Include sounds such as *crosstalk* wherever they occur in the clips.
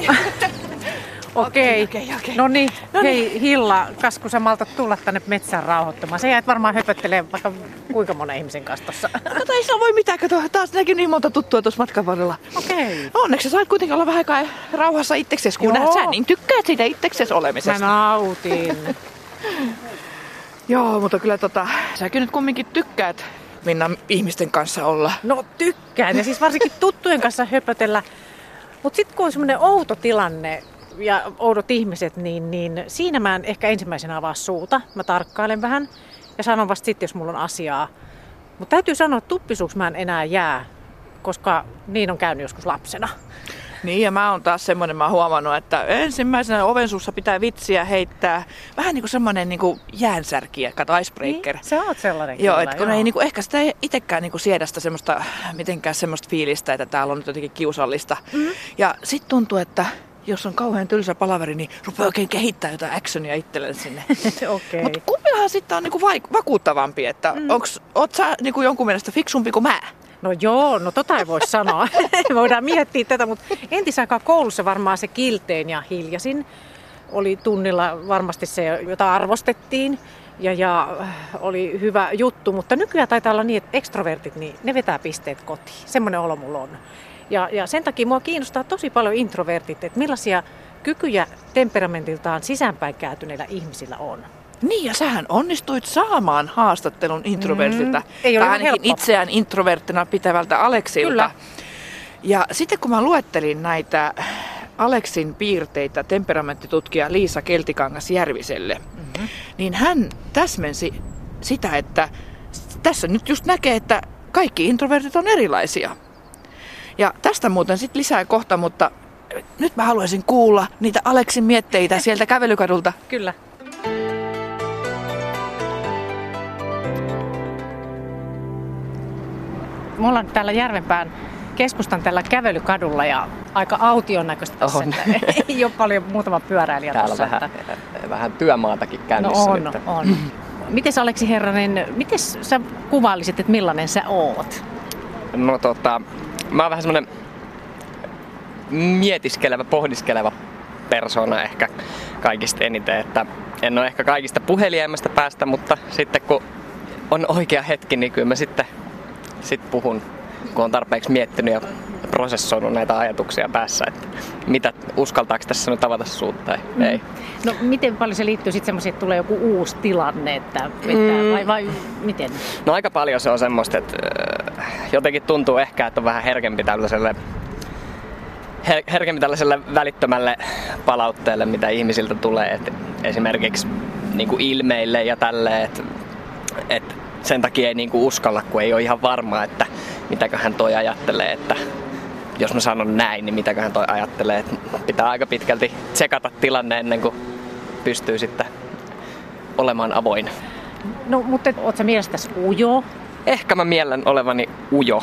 niin. Okei. Okei, okei. No niin, No hei Hilla, kas kun sä maltat tulla tänne metsään rauhoittumaan. Sä jäät varmaan höpöttelemään vaikka kuinka monen ihmisen kanssa tossa. Kato, ei sillä voi mitään, kato, taas näkyy niin monta tuttua tuossa matkan varrella. Okei. Onneksi sä saat kuitenkin olla vähän aikaa rauhassa itseksesi, kun Joo. sä niin tykkäät siitä itseksesi Mä olemisesta. nautin. *laughs* Joo, mutta kyllä tota, säkin nyt kumminkin tykkäät Minna ihmisten kanssa olla. No tykkään ja siis varsinkin tuttujen kanssa höpötellä. Mutta sitten kun on semmoinen outo tilanne ja oudot ihmiset, niin, niin siinä mä en ehkä ensimmäisenä avaa suuta. Mä tarkkailen vähän ja sanon vasta sitten, jos mulla on asiaa. Mutta täytyy sanoa, että tuppisuuksi mä en enää jää, koska niin on käynyt joskus lapsena. Niin, ja mä oon taas semmonen, mä oon huomannut, että ensimmäisenä oven suussa pitää vitsiä heittää. Vähän niin kuin semmonen niin kuin jäänsärkiä, kato icebreaker. Niin, sä oot sellainen Joo, kyllä, että kun ei niinku, ehkä sitä ei itsekään niinku siedä sitä semmoista, mitenkään semmoista fiilistä, että täällä on nyt jotenkin kiusallista. Mm. Ja sitten tuntuu, että jos on kauhean tylsä palaveri, niin rupeaa oikein kehittää jotain actionia itselleen sinne. *laughs* Okei. Mutta kumpihan sitten on niinku vaik- vakuuttavampi, että mm. onks, oot sä niinku jonkun mielestä fiksumpi kuin mä? No joo, no tota ei voi sanoa. *laughs* Voidaan miettiä tätä, mutta entisaikaan koulussa varmaan se kiltein ja hiljaisin oli tunnilla varmasti se, jota arvostettiin ja, ja äh, oli hyvä juttu, mutta nykyään taitaa olla niin, että ekstrovertit, niin ne vetää pisteet kotiin. Semmoinen olo mulla on. Ja, ja sen takia mua kiinnostaa tosi paljon introvertit, että millaisia kykyjä temperamentiltaan sisäänpäin kääntyneillä ihmisillä on. Niin, ja sähän onnistuit saamaan haastattelun introvertilta. Mm, ei ole ainakin helppo. itseään introverttina pitävältä Aleksilta. Kyllä. Ja sitten kun mä luettelin näitä Aleksin piirteitä temperamenttitutkija Liisa Keltikangas Järviselle, mm-hmm. niin hän täsmensi sitä, että tässä nyt just näkee, että kaikki introvertit on erilaisia. Ja tästä muuten sitten lisää kohta, mutta nyt mä haluaisin kuulla niitä Aleksin mietteitä sieltä kävelykadulta. Kyllä. Me ollaan nyt täällä Järvenpään keskustan tällä kävelykadulla ja aika aution näköistä tässä. On. *laughs* että Ei ole paljon muutama pyöräilijä Täällä tuossa. vähän, että- vähän työmaatakin No käynnissä on, nyt. on. Miten Aleksi Herranen, miten sä kuvailisit, että millainen sä oot? No tota, mä oon vähän semmonen mietiskelevä, pohdiskeleva persona ehkä kaikista eniten, että en ole ehkä kaikista puheliaimmasta päästä, mutta sitten kun on oikea hetki, niin kyllä mä sitten sit puhun, kun on tarpeeksi miettinyt ja prosessoinut näitä ajatuksia päässä, että mitä uskaltaako tässä nyt avata suutta tai Mm. ei. No miten paljon se liittyy sitten semmoisiin, että tulee joku uusi tilanne, että, että Mm. vai, vai miten? No aika paljon se on semmoista, että äh, jotenkin tuntuu ehkä, että on vähän herkempi tällaiselle her- herkempi tällaiselle välittömälle palautteelle, mitä ihmisiltä tulee. Et esimerkiksi niin kuin ilmeille ja tälleen, että et sen takia ei niin kuin uskalla, kun ei ole ihan varma, että mitäköhän toi ajattelee, että jos mä sanon näin, niin mitäköhän toi ajattelee. Et pitää aika pitkälti tsekata tilanne ennen kuin pystyy sitten olemaan avoin. No mutta oot sä mielestäsi ujo? Ehkä mä miellän olevani ujo.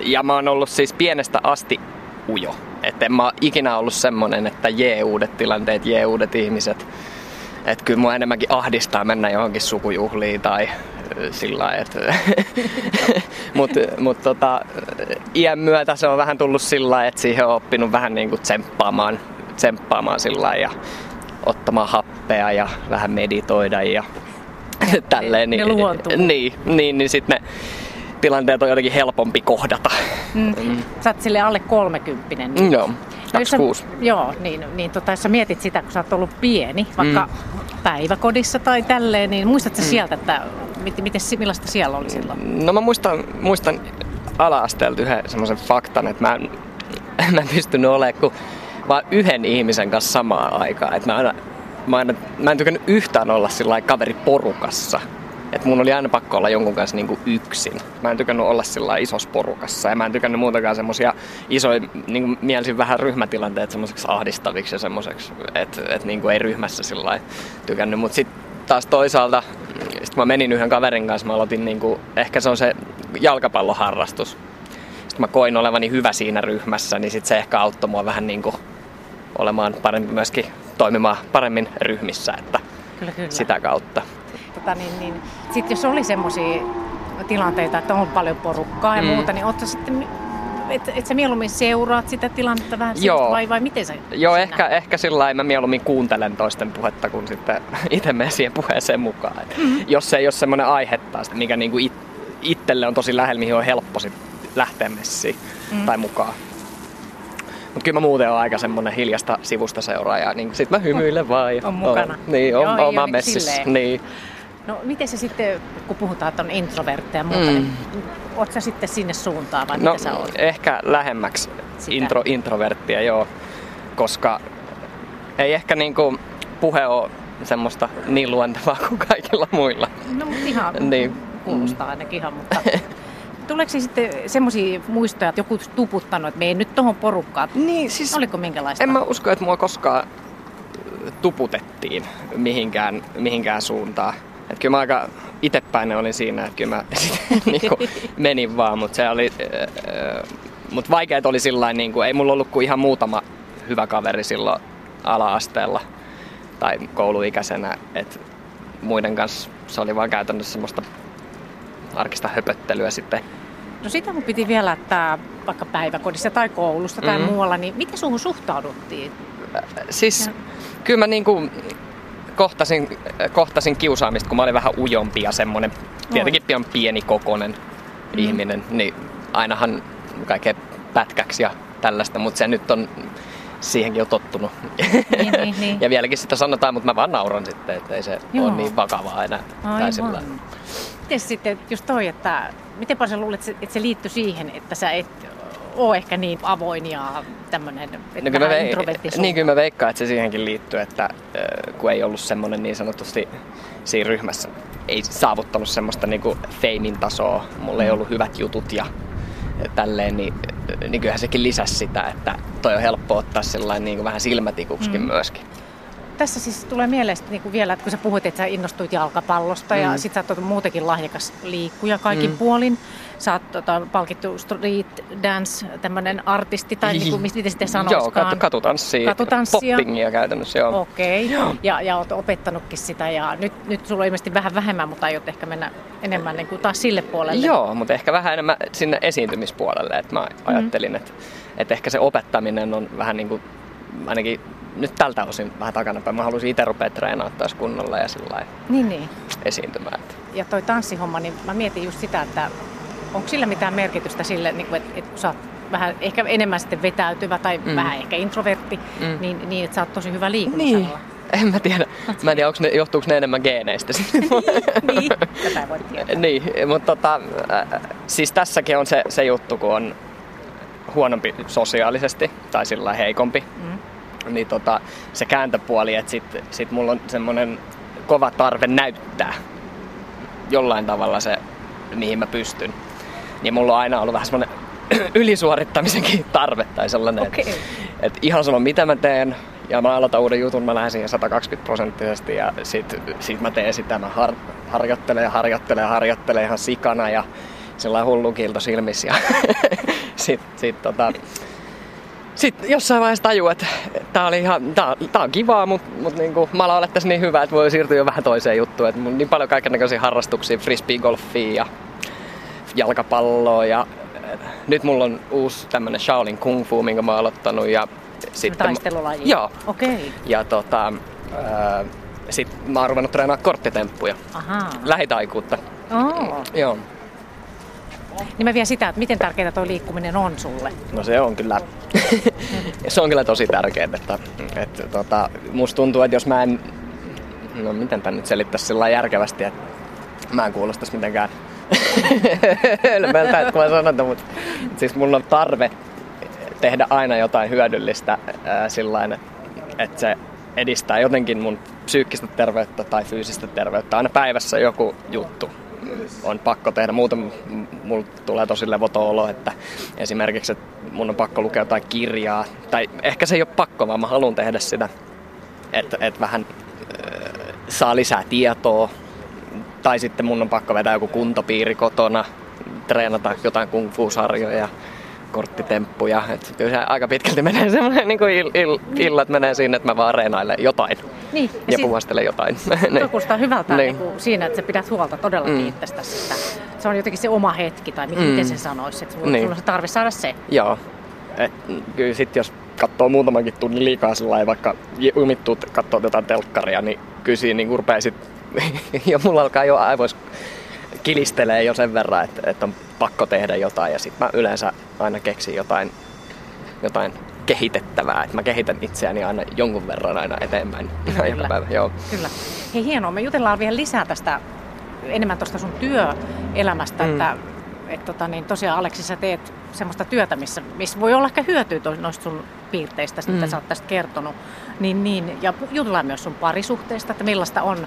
Ja mä oon ollut siis pienestä asti ujo. Että en mä oon ikinä ollut semmonen, että jee uudet tilanteet, jee uudet ihmiset. Että kyllä mua enemmänkin ahdistaa mennä johonkin sukujuhliin tai sillä lailla, että... *laughs* Mutta mut tota, iän myötä se on vähän tullut sillä lailla, että siihen on oppinut vähän niinku tsemppaamaan, tsemppaamaan sillä lailla ja ottamaan happea ja vähän meditoida ja *laughs* tälleen. ne luontuu. Niin, niin, niin sitten ne tilanteet on jotenkin helpompi kohdata. Mm. Sä oot sille alle kolmekymppinen. niin- Mm, joo, No jos sä- 26. Joo, niin, niin tota, jos sä mietit sitä, kun sä oot ollut pieni, vaikka mm. Päiväkodissa tai tälleen, niin muistatko mm. sieltä, että mit, miten, millaista siellä oli silloin? No mä muistan, muistan ala-asteelta yhden semmoisen faktan, että mä en, *laughs* mä en pystynyt olemaan kuin vaan yhden ihmisen kanssa samaan aikaan. Että mä, aina, mä, aina, mä en tykännyt yhtään olla sillä kaveriporukassa. Että mun oli aina pakko olla jonkun kanssa niinku yksin. Mä en tykännyt olla sillä isossa porukassa. Ja mä en tykännyt muutakaan semmosia isoja, niinku mielisin vähän ryhmätilanteet semmoiseksi ahdistaviksi ja semmoiseksi, että et niinku ei ryhmässä sillä tykännyt. Mut sitten taas toisaalta, sit mä menin yhden kaverin kanssa, mä aloitin niinku, ehkä se on se jalkapalloharrastus. Sitten mä koin olevani hyvä siinä ryhmässä, niin sit se ehkä auttoi mua vähän niinku olemaan paremmin myöskin toimimaan paremmin ryhmissä, että Kyllä, kyllä. sitä kautta. Tota, niin, niin, sitten jos oli semmoisia tilanteita, että on paljon porukkaa ja Mm. muuta, niin ootko sitten et, et sä mieluummin seuraat sitä tilannetta vähän Joo. Vai, vai miten sä Joo, sen ehkä, ehkä sillä lailla mä mieluummin kuuntelen toisten puhetta, kun sitten *laughs* itse menen siihen puheeseen mukaan. Et mm-hmm. Jos se ei ole semmoinen aihe taas, mikä niinku it, itselle on tosi lähellä, mihin on helppo sit lähteä messiin mm. tai mukaan. Mutta kyllä mä muuten olen aika semmoinen hiljasta sivusta seuraaja, niin sit mä hymyilen vaan. Ja On mukana. On, niin, on, Joo, on, mä niinku messissä. Niin. No miten se sitten, kun puhutaan, että on introvertteja ja muuta, Mm. niin sä sitten sinne suuntaan vai No mitä sä oot? ehkä lähemmäksi Sitä. intro, introverttia, joo. Koska ei ehkä niinku puhe ole semmoista niin luontevaa kuin kaikilla muilla. No mutta ihan Niin. kuulostaa ainakin ihan, mutta tuleeko sitten semmoisia muistoja, että joku tuputtanut, että me ei nyt tohon porukkaan. Niin, siis Oliko minkälaista? en mä usko, että mua koskaan tuputettiin mihinkään, mihinkään suuntaan. Et kyllä mä aika itepäinen olin siinä, että kyllä mä *laughs* sitten niinku menin vaan, mutta se oli... Äh, mut vaikeet oli sillä niin ei mulla ollut kuin ihan muutama hyvä kaveri silloin ala-asteella tai kouluikäisenä, että muiden kanssa se oli vaan käytännössä semmoista arkista höpöttelyä sitten. No sitä mun piti vielä, että vaikka päiväkodissa tai koulussa tai Mhm. muualla, niin miten suhun suhtauduttiin? Siis Ja- kyllä mä niinku kohtasin, kohtasin kiusaamista, kun mä olin vähän ujompi ja semmonen, tietenkin pian pieni kokonen Mm. ihminen, niin ainahan kaikkea pätkäksi ja tällaista, mutta se nyt on siihenkin jo tottunut. Niin, niin, *laughs* niin. ja vieläkin sitä sanotaan, mutta mä vaan nauran sitten, että ei se Joo. ole niin vakavaa enää. Tai sillä. Miten sitten just toi, että miten paljon sä luulet, että se liittyy siihen, että sä et ole ehkä niin avoin ja tämmöinen No että kyllä mä, niin kyllä mä veikkaan, että se siihenkin liittyy, että kun ei ollut semmoinen niin sanotusti siinä ryhmässä, ei saavuttanut semmoista niinku feimin tasoa, mulla ei ollut hyvät jutut ja tälleen, niin, niin kyllähän sekin lisäsi sitä, että toi on helppo ottaa sellainen niin vähän silmätikuksikin Mm. mm. myöskin. Tässä siis tulee mieleen sit niinku vielä, että kun sä puhuit, että sä innostuit jalkapallosta mm. ja Mm. sit sä oot muutenkin lahjakas liikkuja kaikin mm. Mm. puolin. Sä oot tota, palkittu street dance, tämmönen artisti tai niinku, miten sitten Joo, sanoiskaan. katu, katutanssia, Katutanssia. poppingia käytännössä, joo. Okei, okay. Joo. ja, ja oot opettanutkin sitä ja nyt, nyt sulla on ilmeisesti vähän vähemmän, mutta aiot ehkä mennä enemmän niin kuin taas sille puolelle. Joo, mutta ehkä vähän enemmän sinne esiintymispuolelle. Että mä ajattelin, että, että ehkä se opettaminen on vähän niin kuin, ainakin nyt tältä osin vähän takanapäin. Mä haluaisin itse rupea treenaamaan taas kunnolla ja sillä Niin, niin. esiintymään. Ja toi tanssihomma, niin mä mietin just sitä, että onko sillä mitään merkitystä sille, niin että, että kun sä oot vähän ehkä enemmän sitten vetäytyvä tai mm. Vähän ehkä introvertti, mm. Niin, niin että sä oot tosi hyvä liikunnassa. En mä tiedä. Mä en tiedä, onko ne, johtuuko ne enemmän geeneistä sitten. niin, tätä voi tietää. niin, mutta tota, äh, siis tässäkin on se, se juttu, kun on huonompi sosiaalisesti tai sillä heikompi, Mm. niin tota, se kääntöpuoli, että sit, sit mulla on semmoinen kova tarve näyttää jollain tavalla se, mihin mä pystyn. Niin mulla on aina ollut vähän semmoinen *clears throat* ylisuorittamisenkin tarve tai sellainen, Okei. että et ihan sama mitä mä teen, ja mä aloitan uuden jutun, mä lähden siihen 120 prosenttisesti ja sit, sit mä teen sitä, mä har, harjoittelen ja harjoittelen ja harjoittelen ihan sikana ja sellainen hullu kiilto silmissä ja *laughs* sit, sit tota, sitten jossain vaiheessa tajuu, että tää, oli ihan, tää, tää on kivaa, mutta mut niinku, mä alan olla tässä niin hyvä, että voi siirtyä jo vähän toiseen juttuun. Et mun niin paljon kaikenlaisia harrastuksia, frisbee-golfia ja jalkapalloa ja äh, nyt mulla on uusi tämmönen Shaolin Kung Fu, minkä mä oon aloittanut ja sitten... Taistelulaji. Joo. Okei. Ja tota, ää, sit mä oon ruvennut treenaamaan korttitemppuja. Ahaa. Lähitaikuutta. Oh. Joo. Niin mä vielä sitä, että miten tärkeää tuo liikkuminen on sulle. No se on kyllä, *laughs* se on kyllä tosi tärkeää, että, että tota, musta tuntuu, että jos mä en, no miten tän nyt selittäisi sillä järkevästi, että mä en kuulostaisi mitenkään *laughs* hölmöltä, että kun mä sanon, että mutta siis mulla on tarve tehdä aina jotain hyödyllistä ää, sillain, että se edistää jotenkin mun psyykkistä terveyttä tai fyysistä terveyttä. Aina päivässä joku juttu on pakko tehdä. Muuten mulla tulee tosi levoton olo, että esimerkiksi että mun on pakko lukea jotain kirjaa. Tai ehkä se ei ole pakko, vaan mä haluan tehdä sitä, että, että vähän äh, saa lisää tietoa. Tai sitten mun on pakko vetää joku kuntopiiri kotona, treenata jotain kung fu-sarjoja korttitemppuja. Et kyllä se aika pitkälti menee *laughs* semmoinen niin kuin ill, ill, illat menee sinne, että mä vaan reenailen jotain. Niin, ja, ja puhastelen jotain. *laughs* niin. kuulostaa hyvältä niin. Niin kuin siinä, että sä pidät huolta todellakin mm. itsestäsi. Että se on jotenkin se oma hetki, tai miten mm. se sanoisi, että sulla, niin. sulla on se tarve saada se. Joo. Et, kyllä sitten jos katsoo muutamankin tunnin liikaa sillä vaikka umittuu katsoo jotain telkkaria, niin kyllä siinä niin rupeaa sit, *laughs* ja mulla alkaa jo aivois kilistelee jo sen verran, että, että on pakko tehdä jotain ja sitten mä yleensä aina keksin jotain, jotain kehitettävää, että mä kehitän itseäni aina jonkun verran aina eteenpäin Kyllä. joka päivä. Joo. Kyllä. Hei hienoa, me jutellaan vielä lisää tästä enemmän tuosta sun työelämästä, mm. että et tota, niin tosiaan Aleksi sä teet semmoista työtä, missä, missä voi olla ehkä hyötyä noista sun piirteistä, mm. mitä sä oot tästä kertonut. Niin, niin, ja jutellaan myös sun parisuhteesta, että millaista on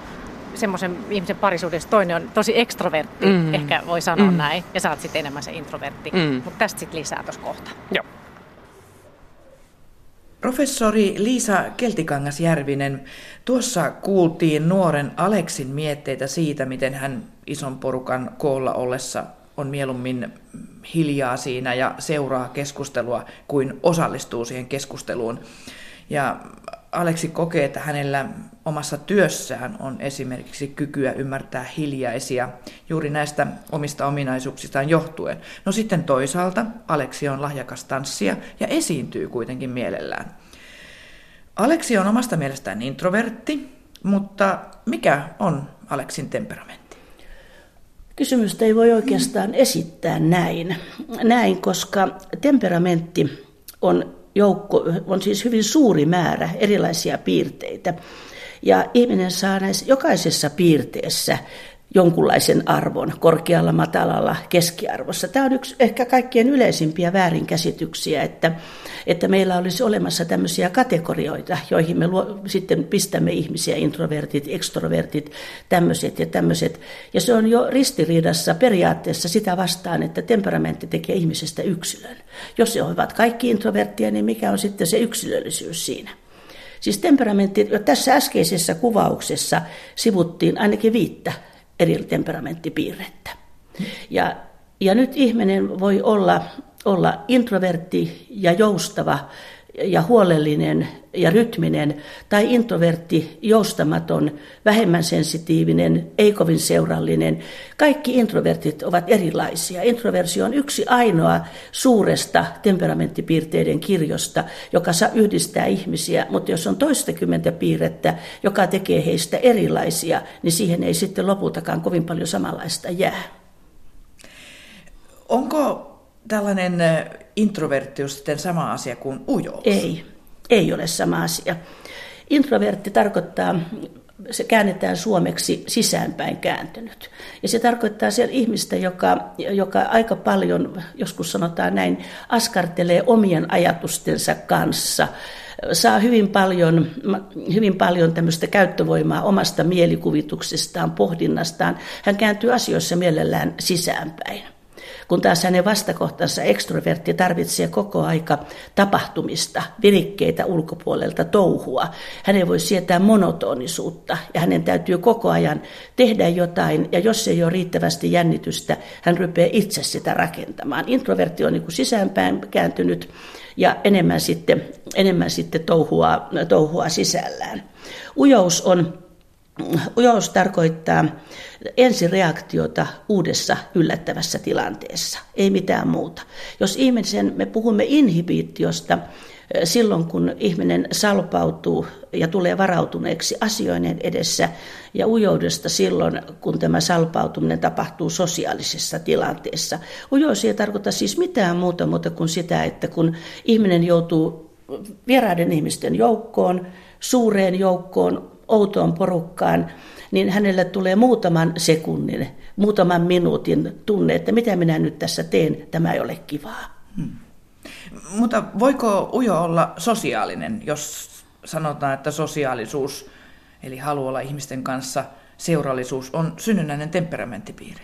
semmoisen ihmisen parisuudessa. Toinen on tosi ekstrovertti, mm. ehkä voi sanoa mm. näin, ja sä oot sitten enemmän se introvertti. Mm. Mutta tästä sitten lisää tuossa kohta. Joo. Professori Liisa Keltikangas-Järvinen, tuossa kuultiin nuoren Aleksin mietteitä siitä, miten hän ison porukan koolla ollessa on mieluummin hiljaa siinä ja seuraa keskustelua kuin osallistuu siihen keskusteluun. Ja Aleksi kokee, että hänellä omassa työssään on esimerkiksi kykyä ymmärtää hiljaisia juuri näistä omista ominaisuuksistaan johtuen. No sitten toisaalta Aleksi on lahjakas tanssia ja esiintyy kuitenkin mielellään. Aleksi on omasta mielestään introvertti, mutta mikä on Aleksin temperamentti? Kysymystä ei voi oikeastaan esittää näin, näin koska temperamentti on joukko, on siis hyvin suuri määrä erilaisia piirteitä. Ja ihminen saa näissä jokaisessa piirteessä jonkunlaisen arvon korkealla, matalalla, keskiarvossa. Tämä on yksi ehkä kaikkien yleisimpiä väärinkäsityksiä, että, että meillä olisi olemassa tämmöisiä kategorioita, joihin me luo, sitten pistämme ihmisiä, introvertit, extrovertit, tämmöiset ja tämmöiset. Ja se on jo ristiriidassa periaatteessa sitä vastaan, että temperamentti tekee ihmisestä yksilön. Jos he ovat kaikki introverttia, niin mikä on sitten se yksilöllisyys siinä? Siis temperamentti, jo tässä äskeisessä kuvauksessa sivuttiin ainakin viittä eri temperamenttipiirrettä. Ja, ja nyt ihminen voi olla, olla introvertti ja joustava ja huolellinen ja rytminen, tai introvertti, joustamaton, vähemmän sensitiivinen, ei kovin seurallinen. Kaikki introvertit ovat erilaisia. Introversio on yksi ainoa suuresta temperamenttipiirteiden kirjosta, joka saa yhdistää ihmisiä, mutta jos on toistakymmentä piirrettä, joka tekee heistä erilaisia, niin siihen ei sitten lopultakaan kovin paljon samanlaista jää. Onko tällainen introverttius sitten sama asia kuin ujous? Ei, ei ole sama asia. Introvertti tarkoittaa, se käännetään suomeksi sisäänpäin kääntynyt. Ja se tarkoittaa siellä ihmistä, joka, joka aika paljon, joskus sanotaan näin, askartelee omien ajatustensa kanssa, saa hyvin paljon, hyvin paljon tämmöistä käyttövoimaa omasta mielikuvituksestaan, pohdinnastaan. Hän kääntyy asioissa mielellään sisäänpäin kun taas hänen vastakohtansa ekstrovertti tarvitsee koko aika tapahtumista, virikkeitä ulkopuolelta, touhua. Hän ei voi sietää monotonisuutta ja hänen täytyy koko ajan tehdä jotain ja jos ei ole riittävästi jännitystä, hän rupeaa itse sitä rakentamaan. Introvertti on niin kuin sisäänpäin kääntynyt ja enemmän sitten, enemmän sitten touhua, touhua sisällään. Ujous on Ujous tarkoittaa ensireaktiota uudessa yllättävässä tilanteessa, ei mitään muuta. Jos ihmisen, me puhumme inhibiitiosta silloin, kun ihminen salpautuu ja tulee varautuneeksi asioiden edessä, ja ujoudesta silloin, kun tämä salpautuminen tapahtuu sosiaalisessa tilanteessa. Ujous ei tarkoita siis mitään muuta muuta kuin sitä, että kun ihminen joutuu vieraiden ihmisten joukkoon, suureen joukkoon, outoon porukkaan, niin hänelle tulee muutaman sekunnin, muutaman minuutin tunne, että mitä minä nyt tässä teen, tämä ei ole kivaa. Hmm. Mutta voiko ujo olla sosiaalinen, jos sanotaan, että sosiaalisuus, eli halu olla ihmisten kanssa, seurallisuus on synnynnäinen temperamenttipiiri?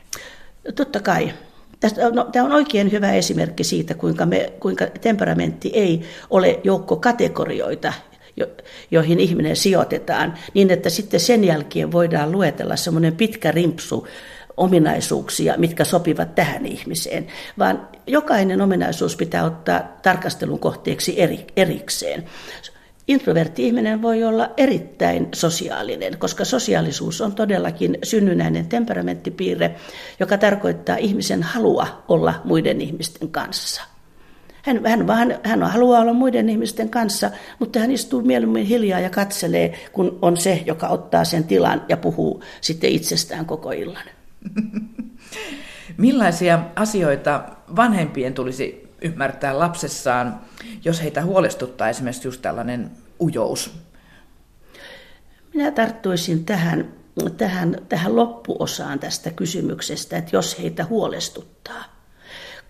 Totta kai. Tästä, no, tämä on oikein hyvä esimerkki siitä, kuinka, me, kuinka temperamentti ei ole joukko kategorioita, joihin ihminen sijoitetaan, niin että sitten sen jälkeen voidaan luetella semmoinen pitkä rimpsu ominaisuuksia, mitkä sopivat tähän ihmiseen, vaan jokainen ominaisuus pitää ottaa tarkastelun kohteeksi eri, erikseen. Introvertti ihminen voi olla erittäin sosiaalinen, koska sosiaalisuus on todellakin synnynäinen temperamenttipiirre, joka tarkoittaa ihmisen halua olla muiden ihmisten kanssa. Hän, hän, vaan, hän haluaa olla muiden ihmisten kanssa, mutta hän istuu mieluummin hiljaa ja katselee, kun on se, joka ottaa sen tilan ja puhuu sitten itsestään koko illan. *laughs* Millaisia asioita vanhempien tulisi ymmärtää lapsessaan, jos heitä huolestuttaa esimerkiksi just tällainen ujous? Minä tarttuisin tähän, tähän, tähän loppuosaan tästä kysymyksestä, että jos heitä huolestuttaa.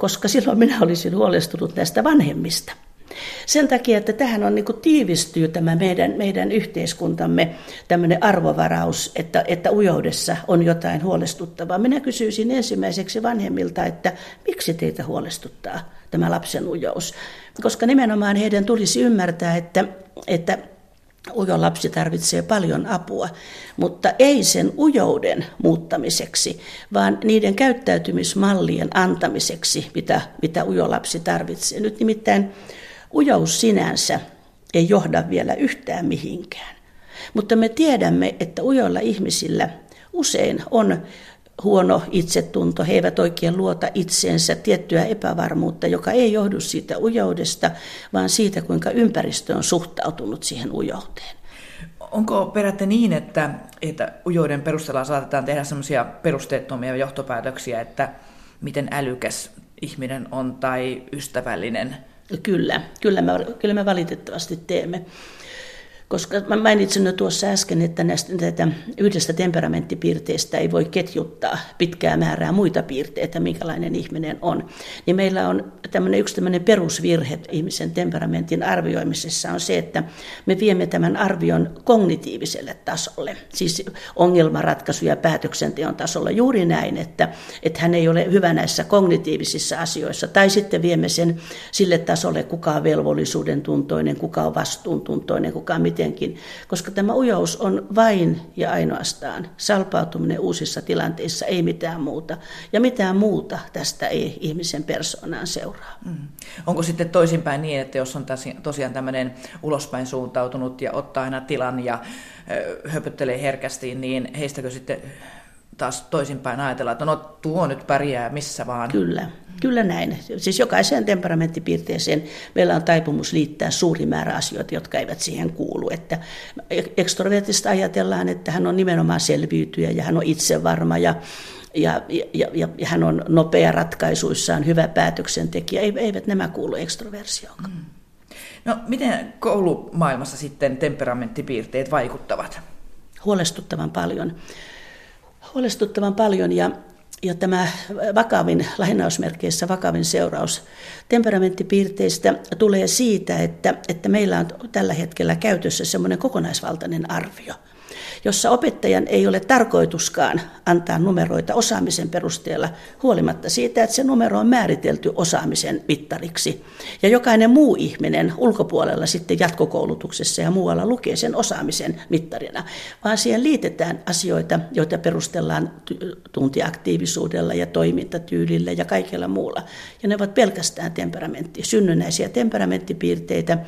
Koska silloin minä olisin huolestunut näistä vanhemmista. Sen takia, että tähän on niin kuin tiivistyy tämä meidän, meidän yhteiskuntamme tämmöinen arvovaraus, että, että ujoudessa on jotain huolestuttavaa. Minä kysyisin ensimmäiseksi vanhemmilta, että miksi teitä huolestuttaa tämä lapsen ujous? Koska nimenomaan heidän tulisi ymmärtää, että, että ujo lapsi tarvitsee paljon apua, mutta ei sen ujouden muuttamiseksi, vaan niiden käyttäytymismallien antamiseksi, mitä, mitä ujo lapsi tarvitsee. Nyt nimittäin Ujous sinänsä ei johda vielä yhtään mihinkään. Mutta me tiedämme, että ujoilla ihmisillä usein on huono itsetunto, he eivät oikein luota itseensä tiettyä epävarmuutta, joka ei johdu siitä ujoudesta, vaan siitä, kuinka ympäristö on suhtautunut siihen ujouteen. Onko perätte niin, että, että ujouden perusteella saatetaan tehdä sellaisia perusteettomia johtopäätöksiä, että miten älykäs ihminen on tai ystävällinen – Kyllä, kyllä me, kyllä me valitettavasti teemme. Koska mä mainitsin jo tuossa äsken, että näistä, tätä yhdestä temperamenttipiirteestä ei voi ketjuttaa pitkää määrää muita piirteitä, minkälainen ihminen on. Niin meillä on tämmöinen yksi tämmöinen perusvirhe ihmisen temperamentin arvioimisessa on se, että me viemme tämän arvion kognitiiviselle tasolle, siis ongelmanratkaisu- ja päätöksenteon tasolla juuri näin, että, että hän ei ole hyvä näissä kognitiivisissa asioissa. Tai sitten viemme sen sille tasolle, kuka on velvollisuuden tuntoinen, kuka on vastuuntuntoinen, kuka on miten mitenkin, koska tämä ujous on vain ja ainoastaan salpautuminen uusissa tilanteissa, ei mitään muuta. Ja mitään muuta tästä ei ihmisen persoonaan seuraa. Mm. Onko sitten toisinpäin niin, että jos on tosiaan tämmöinen ulospäin suuntautunut ja ottaa aina tilan ja höpöttelee herkästi, niin heistäkö sitten taas toisinpäin ajatella, että no tuo nyt pärjää missä vaan. Kyllä, kyllä näin. Siis jokaiseen temperamenttipiirteeseen meillä on taipumus liittää suuri määrä asioita, jotka eivät siihen kuulu. Että ekstrovertista ajatellaan, että hän on nimenomaan selviytyjä ja hän on itsevarma ja ja, ja, ja, ja hän on nopea ratkaisuissaan, hyvä päätöksentekijä. Eivät nämä kuulu ekstroversioon. Mm. No miten koulumaailmassa sitten temperamenttipiirteet vaikuttavat? Huolestuttavan paljon huolestuttavan paljon ja, ja tämä vakavin, lainausmerkeissä vakavin seuraus temperamenttipiirteistä tulee siitä, että, että meillä on tällä hetkellä käytössä semmoinen kokonaisvaltainen arvio – jossa opettajan ei ole tarkoituskaan antaa numeroita osaamisen perusteella, huolimatta siitä, että se numero on määritelty osaamisen mittariksi. Ja jokainen muu ihminen ulkopuolella sitten jatkokoulutuksessa ja muualla lukee sen osaamisen mittarina, vaan siihen liitetään asioita, joita perustellaan tuntiaktiivisuudella ja toimintatyylillä ja kaikella muulla. Ja ne ovat pelkästään temperamentti, synnynnäisiä temperamenttipiirteitä,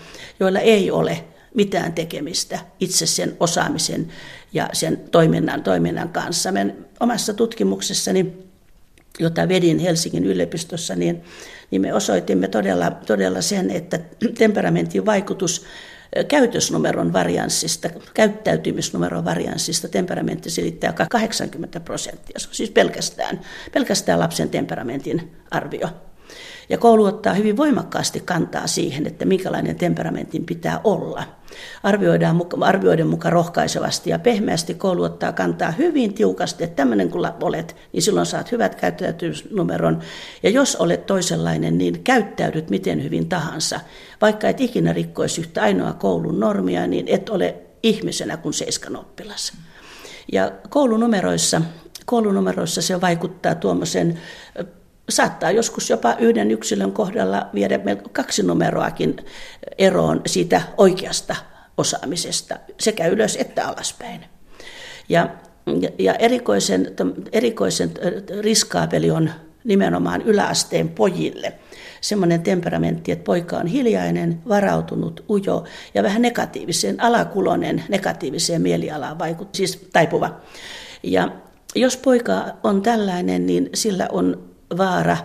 joilla ei ole mitään tekemistä itse sen osaamisen ja sen toiminnan, toiminnan kanssa. Mä omassa tutkimuksessani, jota vedin Helsingin yliopistossa, niin, niin me osoitimme todella, todella sen, että *clears throat* temperamentin vaikutus käytösnumeron varianssista, käyttäytymisnumeron varianssista temperamentti selittää 80 prosenttia. Se on siis pelkästään, pelkästään lapsen temperamentin arvio. Ja koulu ottaa hyvin voimakkaasti kantaa siihen, että minkälainen temperamentin pitää olla. Arvioidaan, arvioiden mukaan rohkaisevasti ja pehmeästi koulu ottaa kantaa hyvin tiukasti, että tämmöinen kun olet, niin silloin saat hyvät käyttäytymisnumeron. Ja jos olet toisenlainen, niin käyttäydyt miten hyvin tahansa. Vaikka et ikinä rikkoisi yhtä ainoa koulun normia, niin et ole ihmisenä kuin seiskan oppilas. Ja koulunumeroissa, koulunumeroissa se vaikuttaa tuommoisen saattaa joskus jopa yhden yksilön kohdalla viedä kaksi numeroakin eroon siitä oikeasta osaamisesta sekä ylös että alaspäin. Ja, ja erikoisen, erikoisen riskaapeli on nimenomaan yläasteen pojille semmoinen temperamentti, että poika on hiljainen, varautunut, ujo ja vähän negatiiviseen, alakulonen, negatiiviseen mielialaan vaikut, siis taipuva. Ja jos poika on tällainen, niin sillä on vaara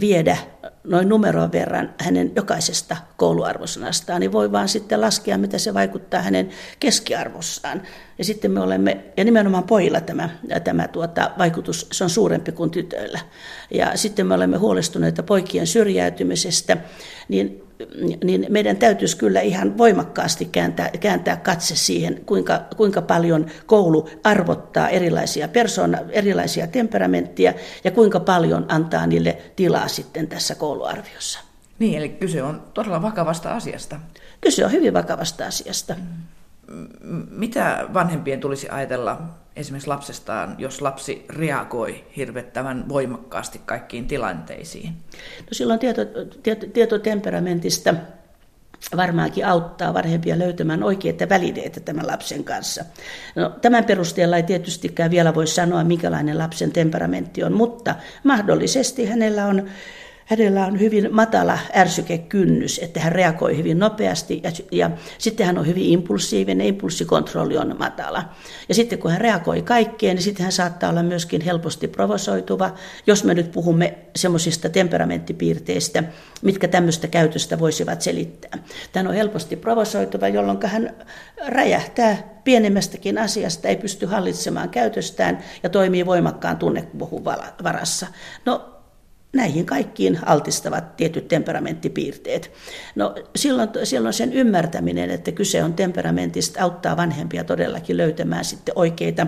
viedä noin numeron verran hänen jokaisesta kouluarvosanastaan, niin voi vaan sitten laskea, mitä se vaikuttaa hänen keskiarvossaan. Ja sitten me olemme, ja nimenomaan pojilla tämä, tämä tuota, vaikutus, se on suurempi kuin tytöillä. Ja sitten me olemme huolestuneita poikien syrjäytymisestä, niin niin meidän täytyisi kyllä ihan voimakkaasti kääntää, kääntää katse siihen, kuinka, kuinka paljon koulu arvottaa erilaisia persoona, erilaisia temperamenttia ja kuinka paljon antaa niille tilaa sitten tässä kouluarviossa. Niin, eli kyse on todella vakavasta asiasta. Kyse on hyvin vakavasta asiasta. Mitä vanhempien tulisi ajatella esimerkiksi lapsestaan, jos lapsi reagoi hirvettävän voimakkaasti kaikkiin tilanteisiin? No silloin tieto, tieto, tieto temperamentista varmaankin auttaa vanhempia löytämään oikeita välineitä tämän lapsen kanssa. No, tämän perusteella ei tietystikään vielä voi sanoa, minkälainen lapsen temperamentti on, mutta mahdollisesti hänellä on hänellä on hyvin matala ärsykekynnys, että hän reagoi hyvin nopeasti ja, ja sitten hän on hyvin impulsiivinen, impulssikontrolli on matala. Ja sitten kun hän reagoi kaikkeen, niin sitten hän saattaa olla myöskin helposti provosoituva, jos me nyt puhumme semmoisista temperamenttipiirteistä, mitkä tämmöistä käytöstä voisivat selittää. Tämä on helposti provosoituva, jolloin hän räjähtää pienemmästäkin asiasta, ei pysty hallitsemaan käytöstään ja toimii voimakkaan tunnekuvuhun varassa. No näihin kaikkiin altistavat tietyt temperamenttipiirteet. No, silloin, silloin sen ymmärtäminen, että kyse on temperamentista, auttaa vanhempia todellakin löytämään sitten oikeita,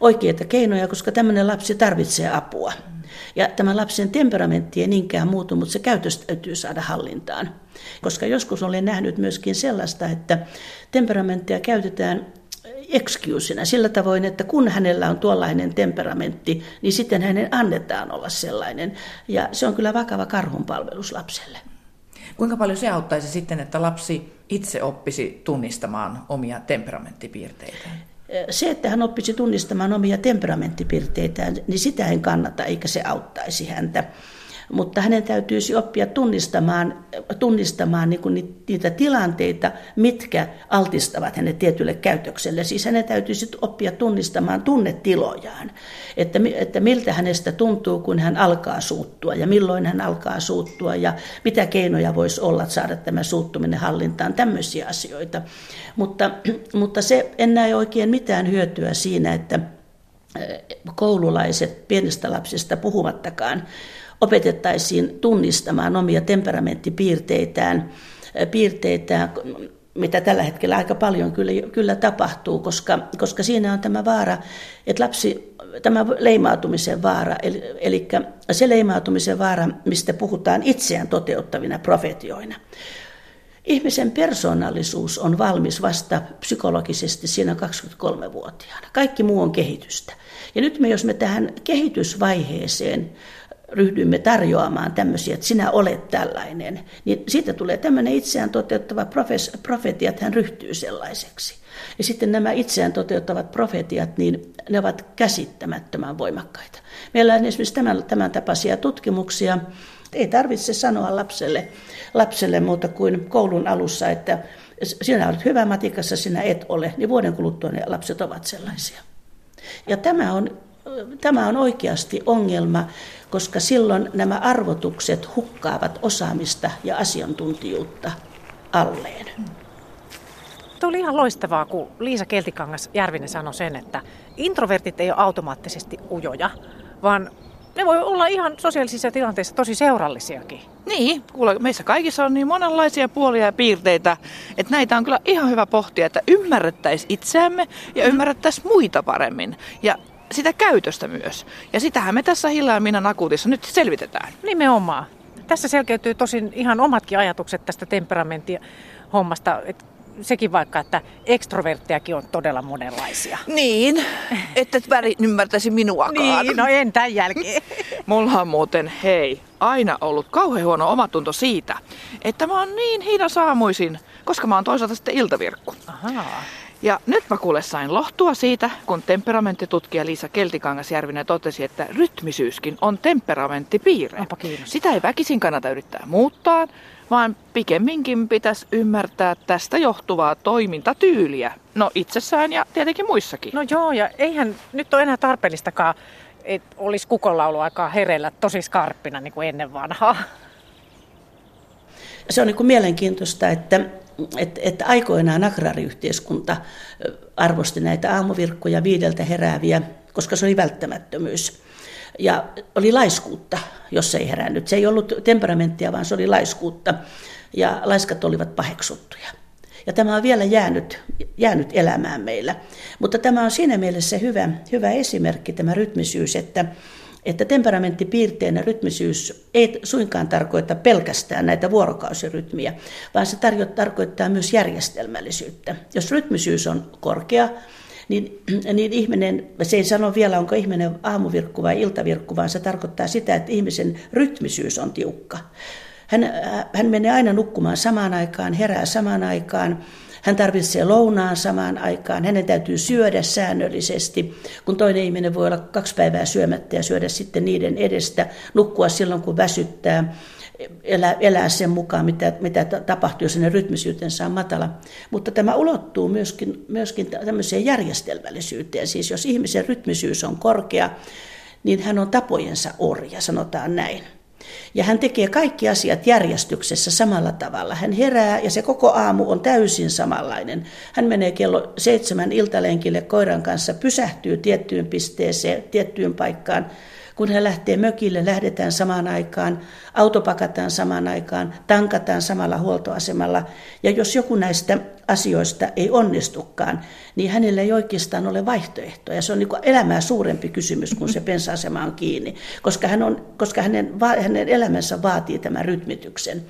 oikeita keinoja, koska tämmöinen lapsi tarvitsee apua. Ja tämä lapsen temperamentti ei niinkään muutu, mutta se käytös täytyy saada hallintaan. Koska joskus olen nähnyt myöskin sellaista, että temperamenttia käytetään excuseina sillä tavoin, että kun hänellä on tuollainen temperamentti, niin sitten hänen annetaan olla sellainen. Ja se on kyllä vakava karhunpalvelus lapselle. Kuinka paljon se auttaisi sitten, että lapsi itse oppisi tunnistamaan omia temperamenttipiirteitään? Se, että hän oppisi tunnistamaan omia temperamenttipiirteitään, niin sitä en kannata, eikä se auttaisi häntä mutta hänen täytyisi oppia tunnistamaan, tunnistamaan niin niitä tilanteita, mitkä altistavat hänet tietylle käytökselle. Siis hänen täytyisi oppia tunnistamaan tunnetilojaan, että, että miltä hänestä tuntuu, kun hän alkaa suuttua ja milloin hän alkaa suuttua ja mitä keinoja voisi olla saada tämä suuttuminen hallintaan, tämmöisiä asioita. Mutta, mutta se en näe oikein mitään hyötyä siinä, että koululaiset pienestä lapsista puhumattakaan opetettaisiin tunnistamaan omia temperamenttipiirteitään, piirteitään, mitä tällä hetkellä aika paljon kyllä, kyllä tapahtuu, koska, koska siinä on tämä vaara, että lapsi, tämä leimautumisen vaara, eli, eli se leimautumisen vaara, mistä puhutaan itseään toteuttavina profetioina. Ihmisen persoonallisuus on valmis vasta psykologisesti siinä 23-vuotiaana. Kaikki muu on kehitystä. Ja nyt me, jos me tähän kehitysvaiheeseen ryhdymme tarjoamaan tämmöisiä, että sinä olet tällainen, niin siitä tulee tämmöinen itseään toteuttava profes, profetiat, hän ryhtyy sellaiseksi. Ja sitten nämä itseään toteuttavat profetiat, niin ne ovat käsittämättömän voimakkaita. Meillä on esimerkiksi tämän, tämän tapaisia tutkimuksia. Ei tarvitse sanoa lapselle, lapselle muuta kuin koulun alussa, että sinä olet hyvä matikassa, sinä et ole, niin vuoden kuluttua ne lapset ovat sellaisia. Ja tämä on, tämä on oikeasti ongelma, koska silloin nämä arvotukset hukkaavat osaamista ja asiantuntijuutta alleen. Tuo oli ihan loistavaa, kun Liisa Keltikangas Järvinen sanoi sen, että introvertit ei ole automaattisesti ujoja, vaan ne voi olla ihan sosiaalisissa tilanteissa tosi seurallisiakin. Niin, kuule, meissä kaikissa on niin monenlaisia puolia ja piirteitä, että näitä on kyllä ihan hyvä pohtia, että ymmärrettäisiin itseämme ja mm. ymmärrettäisiin muita paremmin. Ja sitä käytöstä myös. Ja sitähän me tässä Hilla Minna Nakuutissa nyt selvitetään. Nimenomaan. Tässä selkeytyy tosin ihan omatkin ajatukset tästä temperamenttihommasta. Et sekin vaikka, että ekstroverttejakin on todella monenlaisia. Niin, *laughs* että et väri ymmärtäisi minuakaan. niin, no en tämän jälkeen. *laughs* Mulla on muuten, hei, aina ollut kauhean huono omatunto siitä, että mä oon niin hiinas aamuisin, koska mä oon toisaalta sitten iltavirkku. Ahaa. Ja nyt mä kuule sain lohtua siitä, kun temperamenttitutkija Liisa Keltikangasjärvinen totesi, että rytmisyyskin on temperamenttipiirre. Onpa. Sitä ei väkisin kannata yrittää muuttaa, vaan pikemminkin pitäisi ymmärtää tästä johtuvaa toimintatyyliä. No itsessään ja tietenkin muissakin. No joo, ja eihän nyt ole enää tarpeellistakaan, että olisi kukonlauluaikaa hereillä tosi skarppina niin kuin ennen vanhaa. Se on niin kuin mielenkiintoista, että, että, että aikoinaan agraariyhteiskunta ö, arvosti näitä aamuvirkkoja viideltä herääviä, koska se oli välttämättömyys. Ja oli laiskuutta, jos ei herännyt. Se ei ollut temperamenttia, vaan se oli laiskuutta. Ja laiskat olivat paheksuttuja. Ja tämä on vielä jäänyt, jäänyt elämään meillä. Mutta tämä on siinä mielessä hyvä, hyvä esimerkki, tämä rytmisyys, että, että temperamenttipiirteenä rytmisyys ei suinkaan tarkoita pelkästään näitä vuorokausirytmiä, vaan se tarjo- tarkoittaa myös järjestelmällisyyttä. Jos rytmisyys on korkea, niin, niin ihminen, se ei sano vielä, onko ihminen aamuvirkku vai iltavirkku, vaan se tarkoittaa sitä, että ihmisen rytmisyys on tiukka. Hän, äh, hän menee aina nukkumaan samaan aikaan, herää samaan aikaan, hän tarvitsee lounaan samaan aikaan, hänen täytyy syödä säännöllisesti, kun toinen ihminen voi olla kaksi päivää syömättä ja syödä sitten niiden edestä, nukkua silloin kun väsyttää, elää, elää sen mukaan, mitä, mitä tapahtuu, jos hänen rytmisyytensä on matala. Mutta tämä ulottuu myöskin, myöskin tämmöiseen järjestelmällisyyteen. Siis jos ihmisen rytmisyys on korkea, niin hän on tapojensa orja, sanotaan näin. Ja hän tekee kaikki asiat järjestyksessä samalla tavalla. Hän herää ja se koko aamu on täysin samanlainen. Hän menee kello seitsemän iltalenkille koiran kanssa, pysähtyy tiettyyn pisteeseen, tiettyyn paikkaan. Kun hän lähtee mökille, lähdetään samaan aikaan, auto pakataan samaan aikaan, tankataan samalla huoltoasemalla. Ja jos joku näistä asioista ei onnistukaan, niin hänellä ei oikeastaan ole vaihtoehtoja. Se on niin elämää suurempi kysymys, kun se pensa-asema on kiinni, koska, hän on, koska hänen, hänen elämänsä vaatii tämän rytmityksen.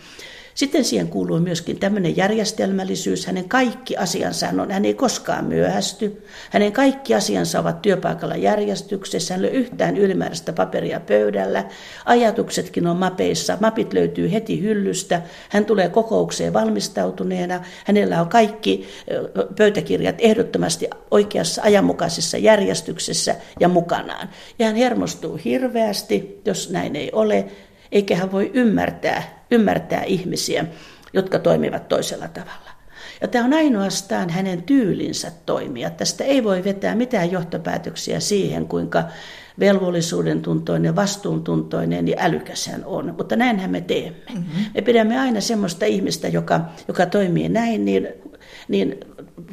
Sitten siihen kuuluu myöskin tämmöinen järjestelmällisyys. Hänen kaikki asiansa on, hän ei koskaan myöhästy. Hänen kaikki asiansa ovat työpaikalla järjestyksessä. Hän ei ole yhtään ylimääräistä paperia pöydällä. Ajatuksetkin on mapeissa. Mapit löytyy heti hyllystä. Hän tulee kokoukseen valmistautuneena. Hänellä on kaikki pöytäkirjat ehdottomasti oikeassa ajanmukaisessa järjestyksessä ja mukanaan. Ja hän hermostuu hirveästi, jos näin ei ole eikä hän voi ymmärtää, ymmärtää ihmisiä, jotka toimivat toisella tavalla. Ja tämä on ainoastaan hänen tyylinsä toimia. Tästä ei voi vetää mitään johtopäätöksiä siihen, kuinka velvollisuuden tuntoinen, vastuuntuntoinen ja älykäs hän on. Mutta näinhän me teemme. Mm-hmm. Me pidämme aina semmoista ihmistä, joka, joka toimii näin, niin, niin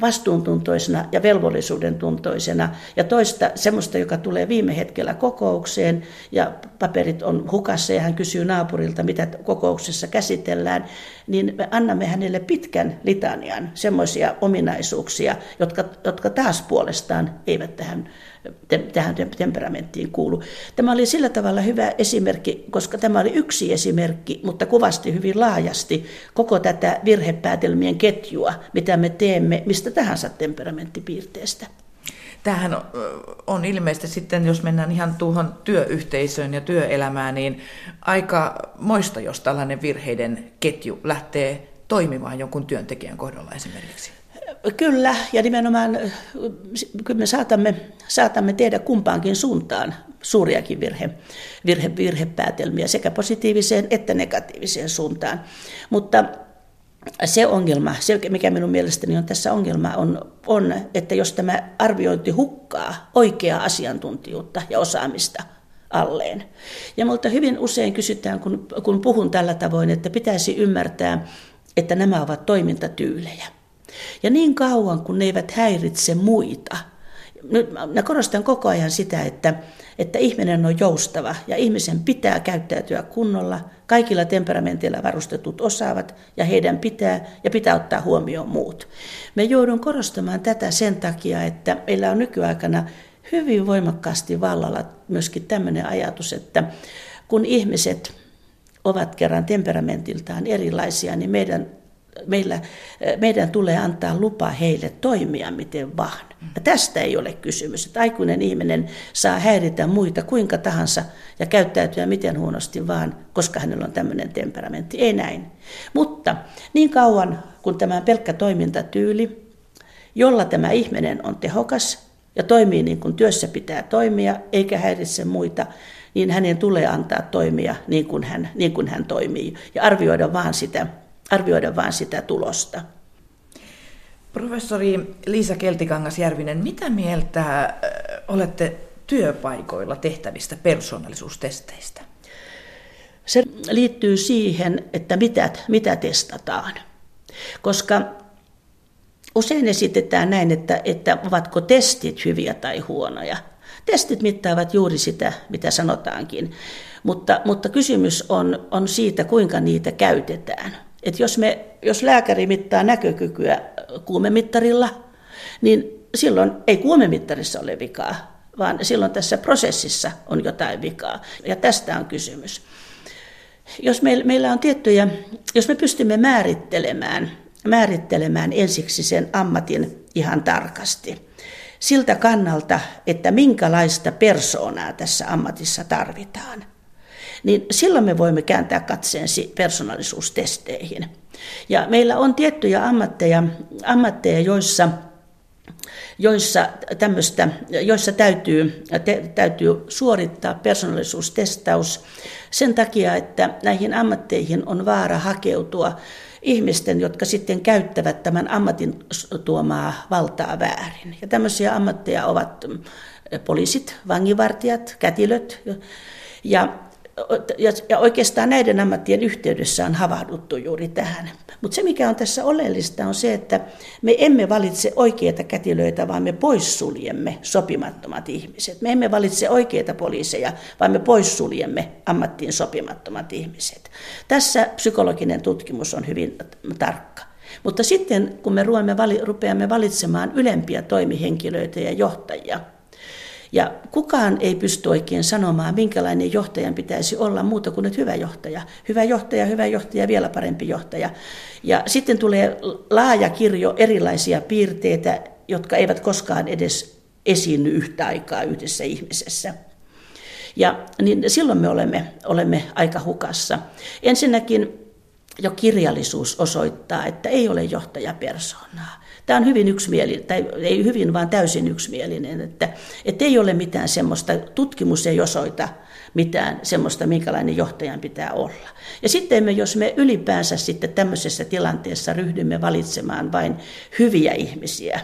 vastuuntuntoisena ja velvollisuuden tuntoisena ja toista semmoista, joka tulee viime hetkellä kokoukseen ja paperit on hukassa ja hän kysyy naapurilta, mitä kokouksessa käsitellään, niin me annamme hänelle pitkän litanian semmoisia ominaisuuksia, jotka, jotka taas puolestaan eivät tähän tähän temperamenttiin kuulu. Tämä oli sillä tavalla hyvä esimerkki, koska tämä oli yksi esimerkki, mutta kuvasti hyvin laajasti koko tätä virhepäätelmien ketjua, mitä me teemme mistä tahansa temperamenttipiirteestä. Tämähän on ilmeisesti sitten, jos mennään ihan tuohon työyhteisöön ja työelämään, niin aika moista, jos tällainen virheiden ketju lähtee toimimaan jonkun työntekijän kohdalla esimerkiksi. Kyllä, ja nimenomaan kyllä me saatamme, saatamme tehdä kumpaankin suuntaan suuriakin virhe, virhe, virhepäätelmiä sekä positiiviseen että negatiiviseen suuntaan. Mutta se ongelma, se mikä minun mielestäni on tässä ongelma, on, on, että jos tämä arviointi hukkaa oikeaa asiantuntijuutta ja osaamista alleen. Ja multa hyvin usein kysytään, kun, kun puhun tällä tavoin, että pitäisi ymmärtää, että nämä ovat toimintatyylejä. Ja niin kauan, kun ne eivät häiritse muita, nyt mä korostan koko ajan sitä, että, että ihminen on joustava ja ihmisen pitää käyttäytyä kunnolla. Kaikilla temperamenteilla varustetut osaavat ja heidän pitää ja pitää ottaa huomioon muut. Me joudun korostamaan tätä sen takia, että meillä on nykyaikana hyvin voimakkaasti vallalla myöskin tämmöinen ajatus, että kun ihmiset ovat kerran temperamentiltaan erilaisia, niin meidän meillä, meidän tulee antaa lupa heille toimia miten vaan. Ja tästä ei ole kysymys, että aikuinen ihminen saa häiritä muita kuinka tahansa ja käyttäytyä miten huonosti vaan, koska hänellä on tämmöinen temperamentti. Ei näin. Mutta niin kauan kun tämä pelkkä toimintatyyli, jolla tämä ihminen on tehokas ja toimii niin kuin työssä pitää toimia, eikä häiritse muita, niin hänen tulee antaa toimia niin kuin hän, niin kuin hän toimii ja arvioida vaan sitä, arvioida vaan sitä tulosta. Professori Liisa Keltikangas-Järvinen, mitä mieltä olette työpaikoilla tehtävistä persoonallisuustesteistä? Se liittyy siihen, että mitä, mitä testataan. Koska usein esitetään näin, että, että ovatko testit hyviä tai huonoja. Testit mittaavat juuri sitä, mitä sanotaankin, mutta, mutta kysymys on, on siitä, kuinka niitä käytetään. Et jos, me, jos lääkäri mittaa näkökykyä kuumemittarilla, niin silloin ei kuumemittarissa ole vikaa, vaan silloin tässä prosessissa on jotain vikaa. Ja tästä on kysymys. Jos meillä on tiettyjä, jos me pystymme määrittelemään, määrittelemään ensiksi sen ammatin ihan tarkasti, siltä kannalta, että minkälaista persoonaa tässä ammatissa tarvitaan, niin silloin me voimme kääntää katseen persoonallisuustesteihin. Ja meillä on tiettyjä ammatteja, ammatteja joissa joissa, tämmöistä, joissa täytyy, te, täytyy suorittaa persoonallisuustestaus sen takia, että näihin ammatteihin on vaara hakeutua ihmisten, jotka sitten käyttävät tämän ammatin tuomaa valtaa väärin. Ja tämmöisiä ammatteja ovat poliisit, vangivartijat, kätilöt. Ja ja oikeastaan näiden ammattien yhteydessä on havahduttu juuri tähän. Mutta se, mikä on tässä oleellista, on se, että me emme valitse oikeita kätilöitä, vaan me poissuljemme sopimattomat ihmiset. Me emme valitse oikeita poliiseja, vaan me poissuljemme ammattiin sopimattomat ihmiset. Tässä psykologinen tutkimus on hyvin tarkka. Mutta sitten, kun me rupeamme valitsemaan ylempiä toimihenkilöitä ja johtajia, ja kukaan ei pysty oikein sanomaan, minkälainen johtajan pitäisi olla muuta kuin että hyvä johtaja. Hyvä johtaja, hyvä johtaja, vielä parempi johtaja. Ja sitten tulee laaja kirjo erilaisia piirteitä, jotka eivät koskaan edes esiinny yhtä aikaa yhdessä ihmisessä. Ja niin silloin me olemme, olemme aika hukassa. Ensinnäkin jo kirjallisuus osoittaa, että ei ole johtajapersonaa. Tämä on hyvin yksimielinen, tai ei hyvin, vaan täysin yksimielinen, että, että ei ole mitään semmoista, tutkimus ei osoita mitään semmoista, minkälainen johtajan pitää olla. Ja sitten me, jos me ylipäänsä sitten tämmöisessä tilanteessa ryhdymme valitsemaan vain hyviä ihmisiä,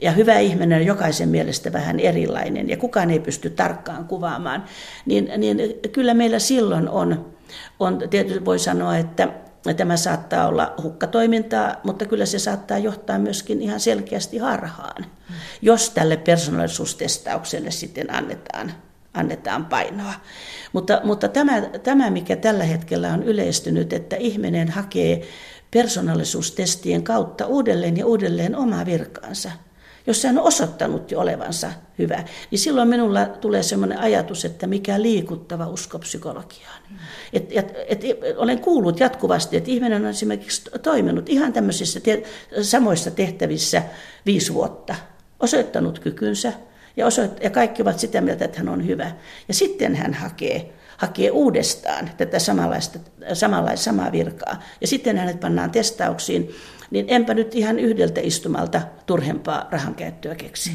ja hyvä ihminen on jokaisen mielestä vähän erilainen ja kukaan ei pysty tarkkaan kuvaamaan, niin, niin kyllä meillä silloin on, on tietysti voi sanoa, että Tämä saattaa olla hukkatoimintaa, mutta kyllä se saattaa johtaa myöskin ihan selkeästi harhaan, jos tälle persoonallisuustestaukselle sitten annetaan, annetaan painoa. Mutta, mutta tämä, tämä, mikä tällä hetkellä on yleistynyt, että ihminen hakee persoonallisuustestien kautta uudelleen ja uudelleen omaa virkaansa – jos se on osoittanut jo olevansa hyvä, niin silloin minulla tulee sellainen ajatus, että mikä liikuttava usko psykologiaan. Et, et, et, olen kuullut jatkuvasti, että ihminen on esimerkiksi toiminut ihan tämmöisissä te, samoissa tehtävissä viisi vuotta, osoittanut kykynsä ja, osoitt- ja kaikki ovat sitä mieltä, että hän on hyvä. Ja sitten hän hakee hakee uudestaan tätä samanlaista, samanlaista samaa virkaa. Ja sitten hänet pannaan testauksiin niin enpä nyt ihan yhdeltä istumalta turhempaa rahankäyttöä keksi.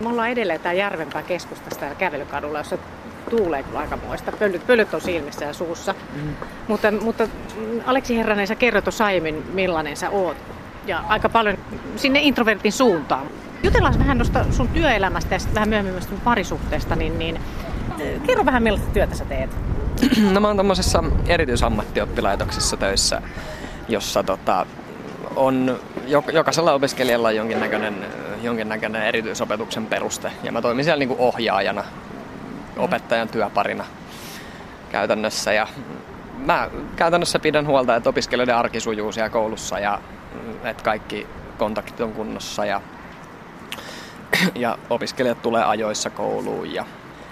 Me ollaan edelleen tää Järvenpää keskustassa täällä kävelykadulla, jossa tuulee kyllä aikamoista. Pölyt, pölyt on silmissä ja suussa. Mm. Mutta, mutta Aleksi Herranen, sä kerroit tuossa aiemmin, millainen sä oot. Ja aika paljon sinne introvertin suuntaan. Jutellaan vähän tuosta sun työelämästä ja sitten vähän myöhemmin myös parisuhteesta, niin, niin Kerro vähän millaista työtä sä teet. *clears throat* No mä oon tommosessa erityisammattioppilaitoksessa töissä, jossa tota, on, jokaisella opiskelijalla on jonkinnäköinen, jonkinnäköinen erityisopetuksen peruste. Ja mä toimin siellä niin ohjaajana, opettajan työparina käytännössä. Ja mä käytännössä pidän huolta, että opiskelijoiden arki sujuu siellä koulussa ja että kaikki kontaktit on kunnossa ja, *clears throat* ja opiskelijat tulee ajoissa kouluun ja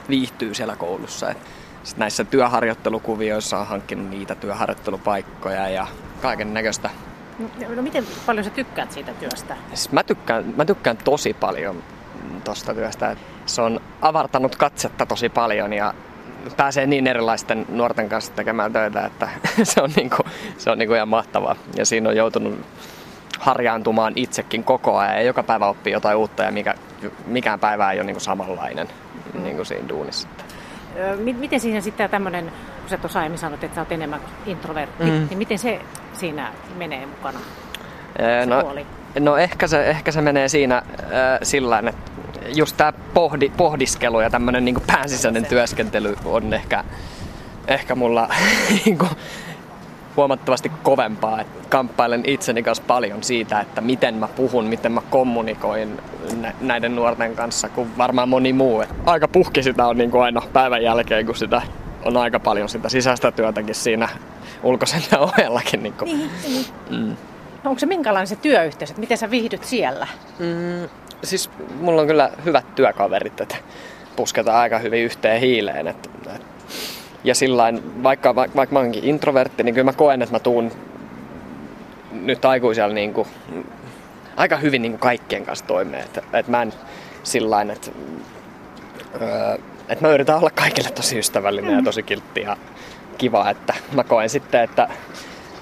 viihtyy siellä koulussa. Et sit näissä työharjoittelukuvioissa on hankkinut niitä työharjoittelupaikkoja ja kaiken näköistä. No miten paljon sä tykkäät siitä työstä? Siis mä, tykkään, mä tykkään tosi paljon tuosta työstä. Se on avartanut katsetta tosi paljon ja pääsee niin erilaisten nuorten kanssa tekemään töitä, että *laughs* se on, niinku, se on niinku ihan mahtavaa. Ja siinä on joutunut harjaantumaan itsekin koko ajan ja joka päivä oppii jotain uutta ja mikä, mikään päivä ei ole niinku samanlainen mm. niinku siinä duunissa. Miten siinä sitten tämmöinen, kun sä tuossa aiemmin sanoit, että sä oot enemmän introvertti, mm. niin miten se siinä menee mukana? no, no ehkä, se, ehkä se menee siinä äh, sillä että just tämä pohdi, pohdiskelu ja tämmöinen niin pääsisäinen työskentely on ehkä, ehkä mulla *laughs* niin kuin, huomattavasti kovempaa. Et kamppailen itseni kanssa paljon siitä, että miten mä puhun, miten mä kommunikoin näiden nuorten kanssa, kuin varmaan moni muu. Et aika puhki sitä on niin kuin aina päivän jälkeen, kun sitä on aika paljon sitä sisäistä työtäkin siinä ulkoisen *laughs* ohellakin. Niin kuin. Niin, niin. Mm. No onko se minkälainen se työyhteisö, miten sä viihdyt siellä? Mm, siis mulla on kyllä hyvät työkaverit, että pusketaan aika hyvin yhteen hiileen. Että, että ja sillain, vaikka, vaikka, vaikka mä oonkin introvertti, niin kyllä mä koen, että mä tuun nyt aikuisella niin kuin, aika hyvin niin kuin kaikkien kanssa toimeen. Että, että mä en sillain, että, öö, että mä yritän olla kaikille tosi ystävällinen ja tosi kiltti ja kiva, että mä koen sitten, että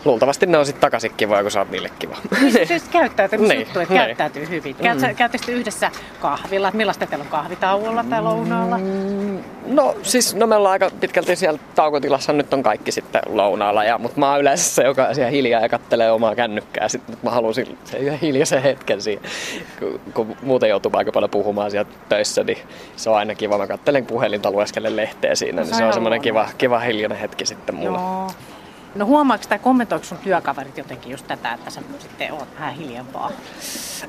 luultavasti ne on sitten takaisin kivoja, kun sä oot niille kiva. Niin, siis käyttäytymisjuttu, niin, että niin. käyttäytyy hyvin. Mm. Käytätkö yhdessä kahvilla? Millaista teillä on kahvitauolla tai lounaalla? Mm, no siis, no me ollaan aika pitkälti siellä taukotilassa, nyt on kaikki sitten lounaalla. Ja, mutta mä oon yleensä se, joka siellä hiljaa ja kattelee omaa kännykkää. Sitten mä halusin sen hiljaisen hetken siinä, kun, kun muuten joutuu aika paljon puhumaan sieltä töissä, niin se on aina kiva. Mä kattelen puhelinta, lueskelen lehteä siinä, no, niin se on semmoinen kiva, kiva hiljainen hetki sitten mulle. Joo. No huomaako tai kommentoiko sun työkaverit jotenkin just tätä, että sä sitten oot vähän hiljempaa?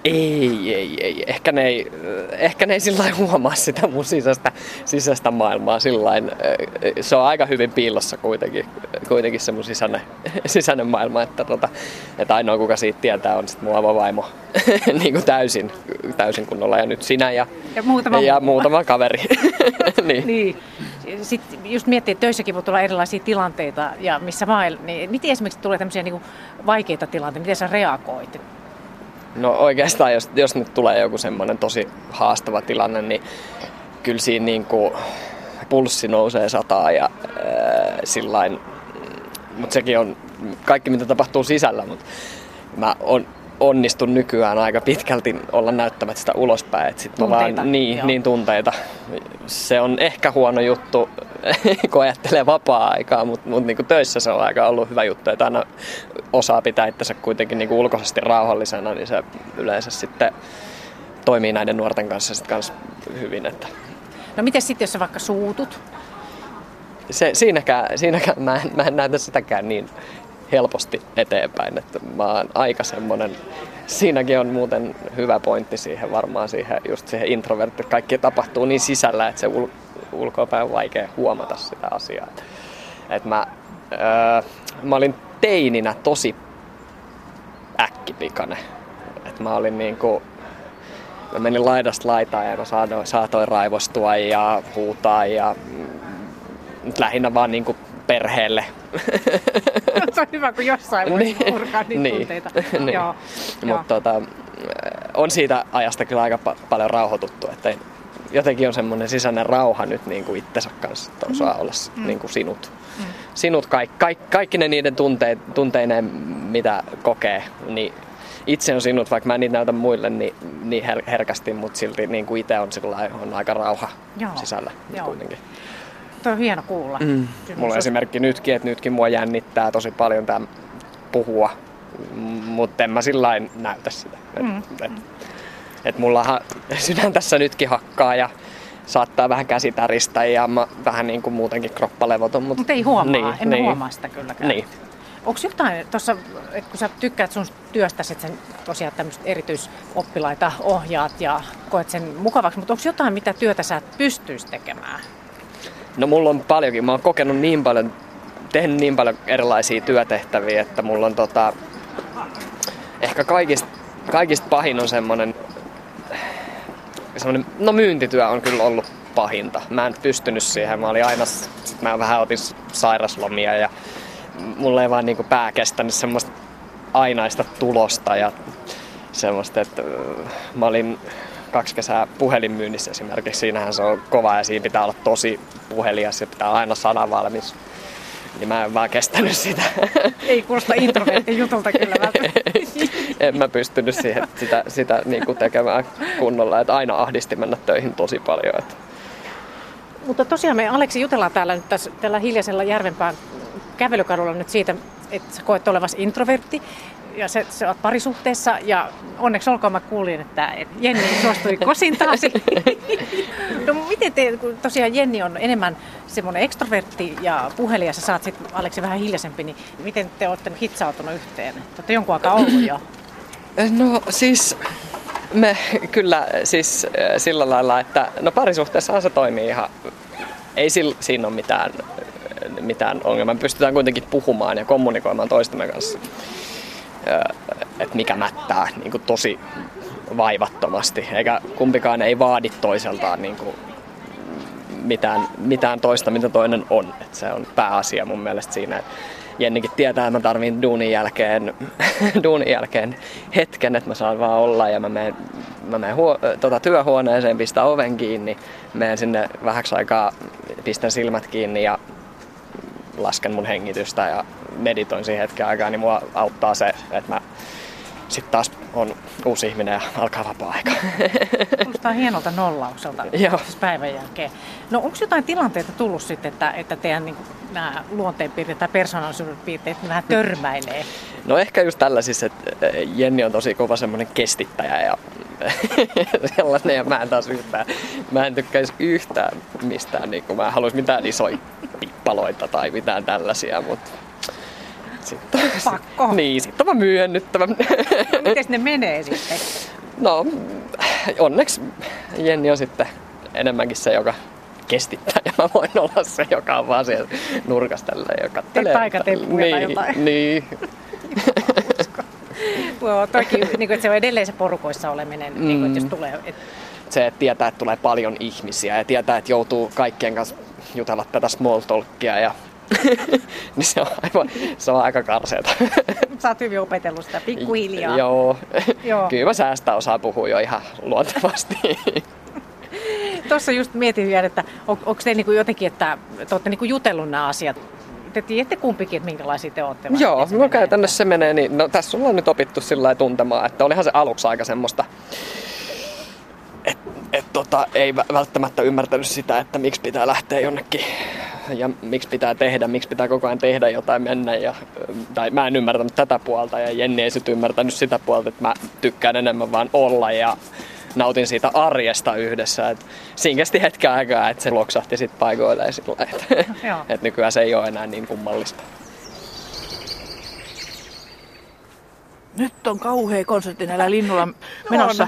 Ei, ei, ei. Ehkä ne ei, ehkä ne ei sillä huomaa sitä mun sisäistä, sisäistä maailmaa sillä Se on aika hyvin piilossa kuitenkin, kuitenkin se mun sisäinen, *laughs* sisäinen maailma, että, tota, että ainoa kuka siitä tietää on sitten mun vaimo *laughs* niin kuin täysin, täysin kunnolla. Ja nyt sinä ja, ja muutama, ja muutama kaveri. *laughs* niin. niin sitten just miettii, että töissäkin voi tulla erilaisia tilanteita ja missä mail, niin miten esimerkiksi tulee tämmöisiä niin vaikeita tilanteita, miten sä reagoit? No oikeastaan, jos, jos nyt tulee joku semmoinen tosi haastava tilanne, niin kyllä siinä niin kuin pulssi nousee sataa ja äh, sillain, mutta sekin on kaikki mitä tapahtuu sisällä, mutta mä on, onnistun nykyään aika pitkälti olla näyttämättä sitä ulospäin. Että sit tunteita. Vaan, niin, niin, tunteita. Se on ehkä huono juttu, *laughs* kun ajattelee vapaa-aikaa, mutta mut niinku töissä se on aika ollut hyvä juttu, että aina osaa pitää itsensä kuitenkin niinku ulkoisesti rauhallisena, niin se yleensä sitten toimii näiden nuorten kanssa sit kans hyvin. Että. No miten sitten, jos sä vaikka suutut? Se, siinäkään, siinäkään mä, en, mä en näytä sitäkään niin helposti eteenpäin. Että mä oon aika semmonen, siinäkin on muuten hyvä pointti siihen varmaan siihen, just siihen introvertti, kaikki tapahtuu niin sisällä, että se ul- ulkoapäin on vaikea huomata sitä asiaa. Et mä, öö, mä olin teininä tosi äkkipikainen. Et mä olin niinku, mä menin laidasta laitaan ja mä saatoin, saatoin raivostua ja huutaa ja mm, lähinnä vaan niinku perheelle. se on hyvä, kun jossain voi niin, purkaa niitä niin, tunteita. *laughs* niin. Joo, Mutta tota, on siitä ajasta kyllä aika pa- paljon rauhoituttu, että jotenkin on semmoinen sisäinen rauha nyt niin kuin itsensä kanssa, että osaa mm. olla mm. niin kuin sinut. Mm. Sinut kaikki, kaikki, kaikki ne niiden tunteet, tunteineen, mitä kokee, niin itse on sinut, vaikka mä en niitä näytä muille niin, niin her- herkästi, mutta silti niin kuin itse on, sillä on aika rauha Joo. sisällä Joo. kuitenkin. Tuo on hieno kuulla. Mm. Mulla on esimerkki nytkin, että nytkin mua jännittää tosi paljon tämä puhua, mutta en mä sillä näytä sitä. Mm. Et, et, et mulla sydän tässä nytkin hakkaa ja saattaa vähän käsitäristä ja mä vähän niin kuin muutenkin kroppalevoton. Mutta Mut ei huomaa, niin, emme niin. huomaa sitä kylläkään. Niin. Onko jotain tuossa, kun sä tykkäät sun työstäsi, että sen tosiaan tämmöiset erityisoppilaita ohjaat ja koet sen mukavaksi, mutta onko jotain, mitä työtä sä pystyisi tekemään? No mulla on paljonkin. Mä oon kokenut niin paljon, tehnyt niin paljon erilaisia työtehtäviä, että mulla on tota, ehkä kaikista, kaikista pahin on semmonen, semmonen, no myyntityö on kyllä ollut pahinta. Mä en pystynyt siihen. Mä olin aina, sit mä vähän otin sairaslomia ja mulla ei vaan niinku pää kestänyt semmoista ainaista tulosta ja semmoista, että mä olin kaksi kesää puhelinmyynnissä esimerkiksi. Siinähän se on kova ja siinä pitää olla tosi puhelias ja pitää aina sana valmis. Niin mä en vaan kestänyt sitä. *laughs* Ei kuulosta introvertin jutulta kyllä *laughs* en mä pystynyt siihen, sitä, sitä niin kuin tekemään kunnolla. Että aina ahdisti mennä töihin tosi paljon. Että. Mutta tosiaan me Aleksi jutellaan täällä nyt tässä, tällä hiljaisella Järvenpään kävelykadulla nyt siitä, että sä koet olevasi introvertti ja se, se on parisuhteessa ja onneksi olkoon mä kuulin, että, Jenni suostui kosintaasi. *laughs* no miten te, kun tosiaan Jenni on enemmän semmoinen ekstrovertti ja puhelija, sä saat sitten Aleksi vähän hiljaisempi, niin miten te olette hitsautunut yhteen? Te olette jonkun aikaa ollut jo. *clears throat* No siis me kyllä siis äh, sillä lailla, että no parisuhteessahan se toimii ihan, ei siinä ole mitään, mitään ongelmaa. Me pystytään kuitenkin puhumaan ja kommunikoimaan toistemme kanssa että mikä mättää niin kuin tosi vaivattomasti, eikä kumpikaan ei vaadi toiseltaan niin kuin mitään, mitään toista, mitä toinen on. Et se on pääasia mun mielestä siinä, Jennikin tietää, että mä tarvin duunin jälkeen, *laughs* duunin jälkeen hetken, että mä saan vaan olla ja mä menen, mä menen huo, tota, työhuoneeseen, pistän oven kiinni, menen sinne vähäksi aikaa, pistän silmät kiinni ja lasken mun hengitystä ja meditoin siihen hetken aikaa, niin mua auttaa se, että mä sitten taas on uusi ihminen ja alkaa vapaa-aika. *laughs* Kuulostaa hienolta nollaukselta *laughs* Joo. Päivän jälkeen. No onko jotain tilanteita tullut sitten, että, että teidän niin nämä luonteenpiirteet tai persoonallisuuden piirteet vähän törmäilee? No ehkä just tällaisissa, että Jenni on tosi kova semmoinen kestittäjä ja *laughs* sellainen ja mä en taas yhtään, mä en tykkäisi yhtään mistään, niin kuin mä en haluaisi mitään isoja pippaloita tai mitään tällaisia, mutta sitten, Pakko. *laughs* Niin, sitten on myönnyttävä. Miten ne menee sitten? No, onneksi Jenni on sitten enemmänkin se, joka kestittää ja mä voin olla se, joka on vaan siellä nurkassa tällä ja kattelee. Taikatemppuja niin, tai jotain. Niin. *laughs* Joo, toki, niin kuin, että se on edelleen se porukoissa oleminen, mm. niin kuin, että jos tulee... Et... Se, että tietää, että tulee paljon ihmisiä ja tietää, että joutuu kaikkien kanssa jutella tätä small talkia ja *laughs* niin se on, aivan, se on aika karseeta. *laughs* Sä oot hyvin opetellut sitä pikkuhiljaa. Joo. *laughs* Joo. Kyllä mä säästä osaa puhua jo ihan luontevasti. Tuossa just mietin vielä, että on, onko te niinku jotenkin, että te olette niinku jutellut nämä asiat te tiedätte kumpikin, että minkälaisia te olette? Joo, no käytännössä se menee niin. No tässä on nyt opittu sillä tuntemaan, että olihan se aluksi aika semmoista, että et, tota, ei välttämättä ymmärtänyt sitä, että miksi pitää lähteä jonnekin ja miksi pitää tehdä, miksi pitää koko ajan tehdä jotain mennä. Ja, tai mä en ymmärtänyt tätä puolta ja Jenni ei sitten ymmärtänyt sitä puolta, että mä tykkään enemmän vaan olla ja nautin siitä arjesta yhdessä. Et siinä kesti hetken aikaa, että se loksahti sitten paikoilleen sillä että *laughs* et nykyään se ei ole enää niin kummallista. Nyt on kauhea konsertti näillä linnulla menossa.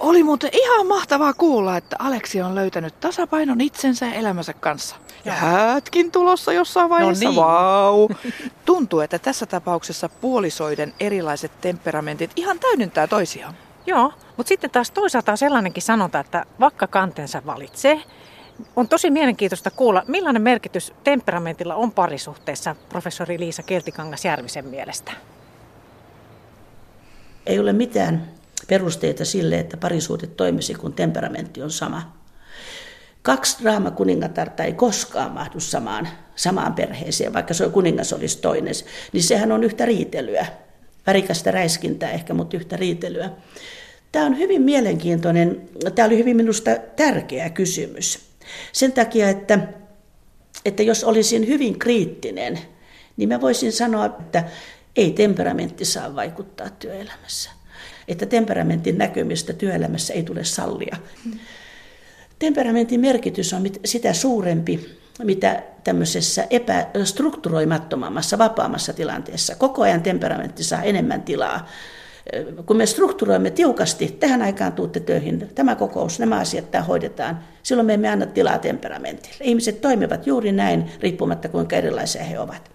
Oli muuten ihan mahtavaa kuulla, että Aleksi on löytänyt tasapainon itsensä ja elämänsä kanssa. Ja häätkin tulossa jossain no vaiheessa. No niin. Vau! *laughs* Tuntuu, että tässä tapauksessa puolisoiden erilaiset temperamentit ihan täydentää toisiaan. Joo, mutta sitten taas toisaalta on sellainenkin sanonta, että vaikka kantensa valitsee, on tosi mielenkiintoista kuulla, millainen merkitys temperamentilla on parisuhteessa professori Liisa Keltikangas Järvisen mielestä. Ei ole mitään perusteita sille, että parisuhde toimisi, kun temperamentti on sama. Kaksi draamakuningatarta ei koskaan mahdu samaan, samaan perheeseen, vaikka se kuningas olisi toinen. Niin sehän on yhtä riitelyä. Värikästä räiskintää ehkä, mutta yhtä riitelyä. Tämä on hyvin mielenkiintoinen, tämä oli hyvin minusta tärkeä kysymys. Sen takia, että, että jos olisin hyvin kriittinen, niin mä voisin sanoa, että ei temperamentti saa vaikuttaa työelämässä. Että temperamentin näkymistä työelämässä ei tule sallia. Temperamentin merkitys on sitä suurempi, mitä tämmöisessä epästrukturoimattomammassa, vapaammassa tilanteessa. Koko ajan temperamentti saa enemmän tilaa. Kun me strukturoimme tiukasti, tähän aikaan tuutte töihin, tämä kokous, nämä asiat tämä hoidetaan, silloin me emme anna tilaa temperamentille. Ihmiset toimivat juuri näin, riippumatta kuinka erilaisia he ovat.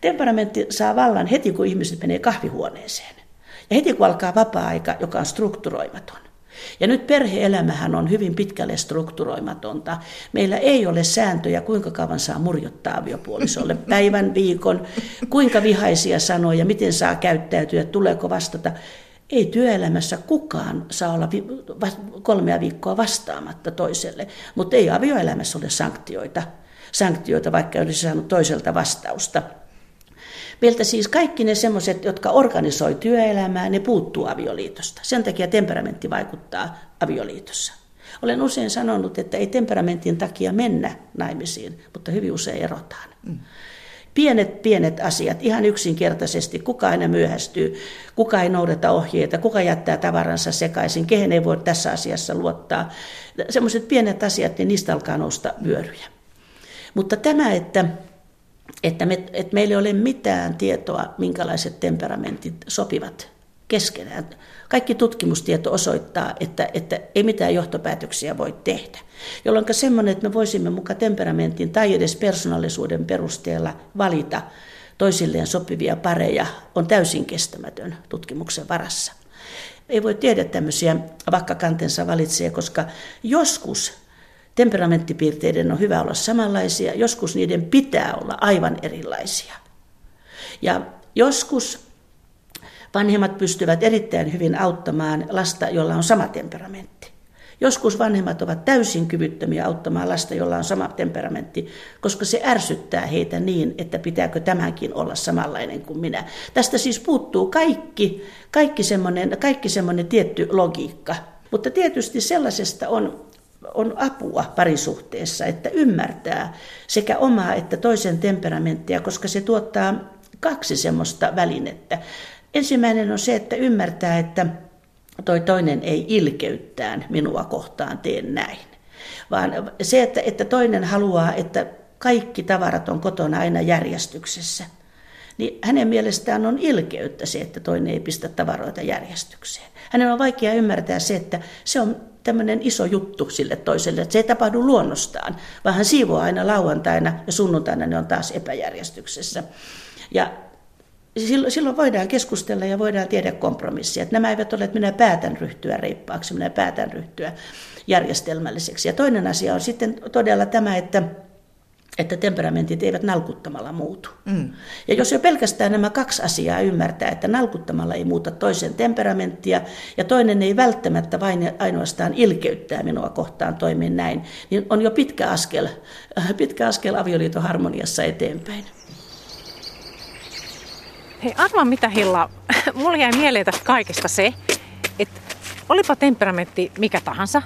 Temperamentti saa vallan heti, kun ihmiset menee kahvihuoneeseen. Ja heti kun alkaa vapaa-aika, joka on strukturoimaton, Ja nyt perheelämähän on hyvin pitkälle strukturoimatonta. Meillä ei ole sääntöjä, kuinka kauan saa murjottaa aviopuolisolle *laughs* päivän, viikon, kuinka vihaisia sanoja, miten saa käyttäytyä, tuleeko vastata. Ei työelämässä kukaan saa olla kolmea viikkoa vastaamatta toiselle, mutta ei avioelämässä ole sanktioita. Sanktioita, vaikka olisi saanut toiselta vastausta. Meiltä siis kaikki ne semmoiset, jotka organisoi työelämää, ne puuttuu avioliitosta. Sen takia temperamentti vaikuttaa avioliitossa. Olen usein sanonut, että ei temperamentin takia mennä naimisiin, mutta hyvin usein erotaan. Mm. Pienet, pienet asiat, ihan yksinkertaisesti, kuka aina myöhästyy, kuka ei noudata ohjeita, kuka jättää tavaransa sekaisin, kehen ei voi tässä asiassa luottaa. Semmoiset pienet asiat, niin niistä alkaa nousta vyöryjä. Mutta tämä, että että, me, että meillä ei ole mitään tietoa, minkälaiset temperamentit sopivat keskenään. Kaikki tutkimustieto osoittaa, että, että ei mitään johtopäätöksiä voi tehdä. Jolloin semmoinen, että me voisimme muka temperamentin tai edes persoonallisuuden perusteella valita toisilleen sopivia pareja, on täysin kestämätön tutkimuksen varassa. Ei voi tiedä tämmöisiä vaikka kantensa valitsee, koska joskus Temperamenttipiirteiden on hyvä olla samanlaisia, joskus niiden pitää olla aivan erilaisia. Ja joskus vanhemmat pystyvät erittäin hyvin auttamaan lasta, jolla on sama temperamentti. Joskus vanhemmat ovat täysin kyvyttömiä auttamaan lasta, jolla on sama temperamentti, koska se ärsyttää heitä niin, että pitääkö tämänkin olla samanlainen kuin minä. Tästä siis puuttuu kaikki, kaikki semmoinen, kaikki tietty logiikka. Mutta tietysti sellaisesta on on apua parisuhteessa, että ymmärtää sekä omaa että toisen temperamenttia, koska se tuottaa kaksi semmoista välinettä. Ensimmäinen on se, että ymmärtää, että toi toinen ei ilkeyttään minua kohtaan tee näin. Vaan se, että, että toinen haluaa, että kaikki tavarat on kotona aina järjestyksessä, niin hänen mielestään on ilkeyttä se, että toinen ei pistä tavaroita järjestykseen. Hänen on vaikea ymmärtää se, että se on tämmöinen iso juttu sille toiselle, että se ei tapahdu luonnostaan, vaan hän siivoo aina lauantaina ja sunnuntaina ne on taas epäjärjestyksessä. Ja silloin voidaan keskustella ja voidaan tehdä kompromissia. Että nämä eivät ole, että minä päätän ryhtyä reippaaksi, minä päätän ryhtyä järjestelmälliseksi. Ja toinen asia on sitten todella tämä, että että temperamentit eivät nalkuttamalla muutu. Mm. Ja jos jo pelkästään nämä kaksi asiaa ymmärtää, että nalkuttamalla ei muuta toisen temperamenttia ja toinen ei välttämättä vain ainoastaan ilkeyttää minua kohtaan toimin näin, niin on jo pitkä askel, äh, pitkä askel avioliiton harmoniassa eteenpäin. Hei arvaa mitä Hilla, mulle jäi mieleen tästä kaikesta se, että olipa temperamentti mikä tahansa,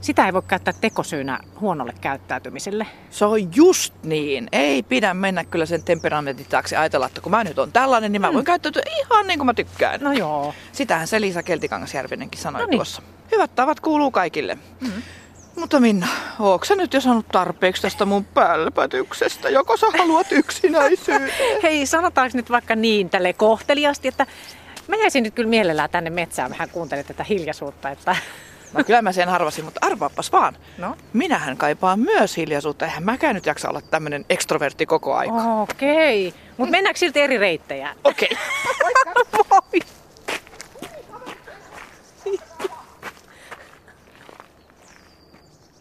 sitä ei voi käyttää tekosyynä huonolle käyttäytymiselle. Se on just niin. Ei pidä mennä kyllä sen temperamentin taakse ajatella, että kun mä nyt on tällainen, niin mä voin mm. käyttäytyä ihan niin kuin mä tykkään. No joo. Sitähän se Liisa Keltikangasjärvinenkin sanoi no niin. tuossa. Hyvät tavat kuuluu kaikille. Mm-hmm. Mutta Minna, ootko sä nyt jo saanut tarpeeksi tästä mun pälpätyksestä? Joko sä haluat *laughs* yksinäisyyden? Hei, sanotaanko nyt vaikka niin tälle kohteliasti, että mä jäisin nyt kyllä mielellään tänne metsään vähän kuuntelemaan tätä hiljaisuutta, että No kyllä mä sen arvasin, mutta arvaapas vaan. No? Minähän kaipaan myös hiljaisuutta. Eihän mäkään nyt jaksa olla tämmönen ekstrovertti koko aika. Okei. Okay. Mutta mennäänkö silti eri reittejä? Okei. *laughs* Okay.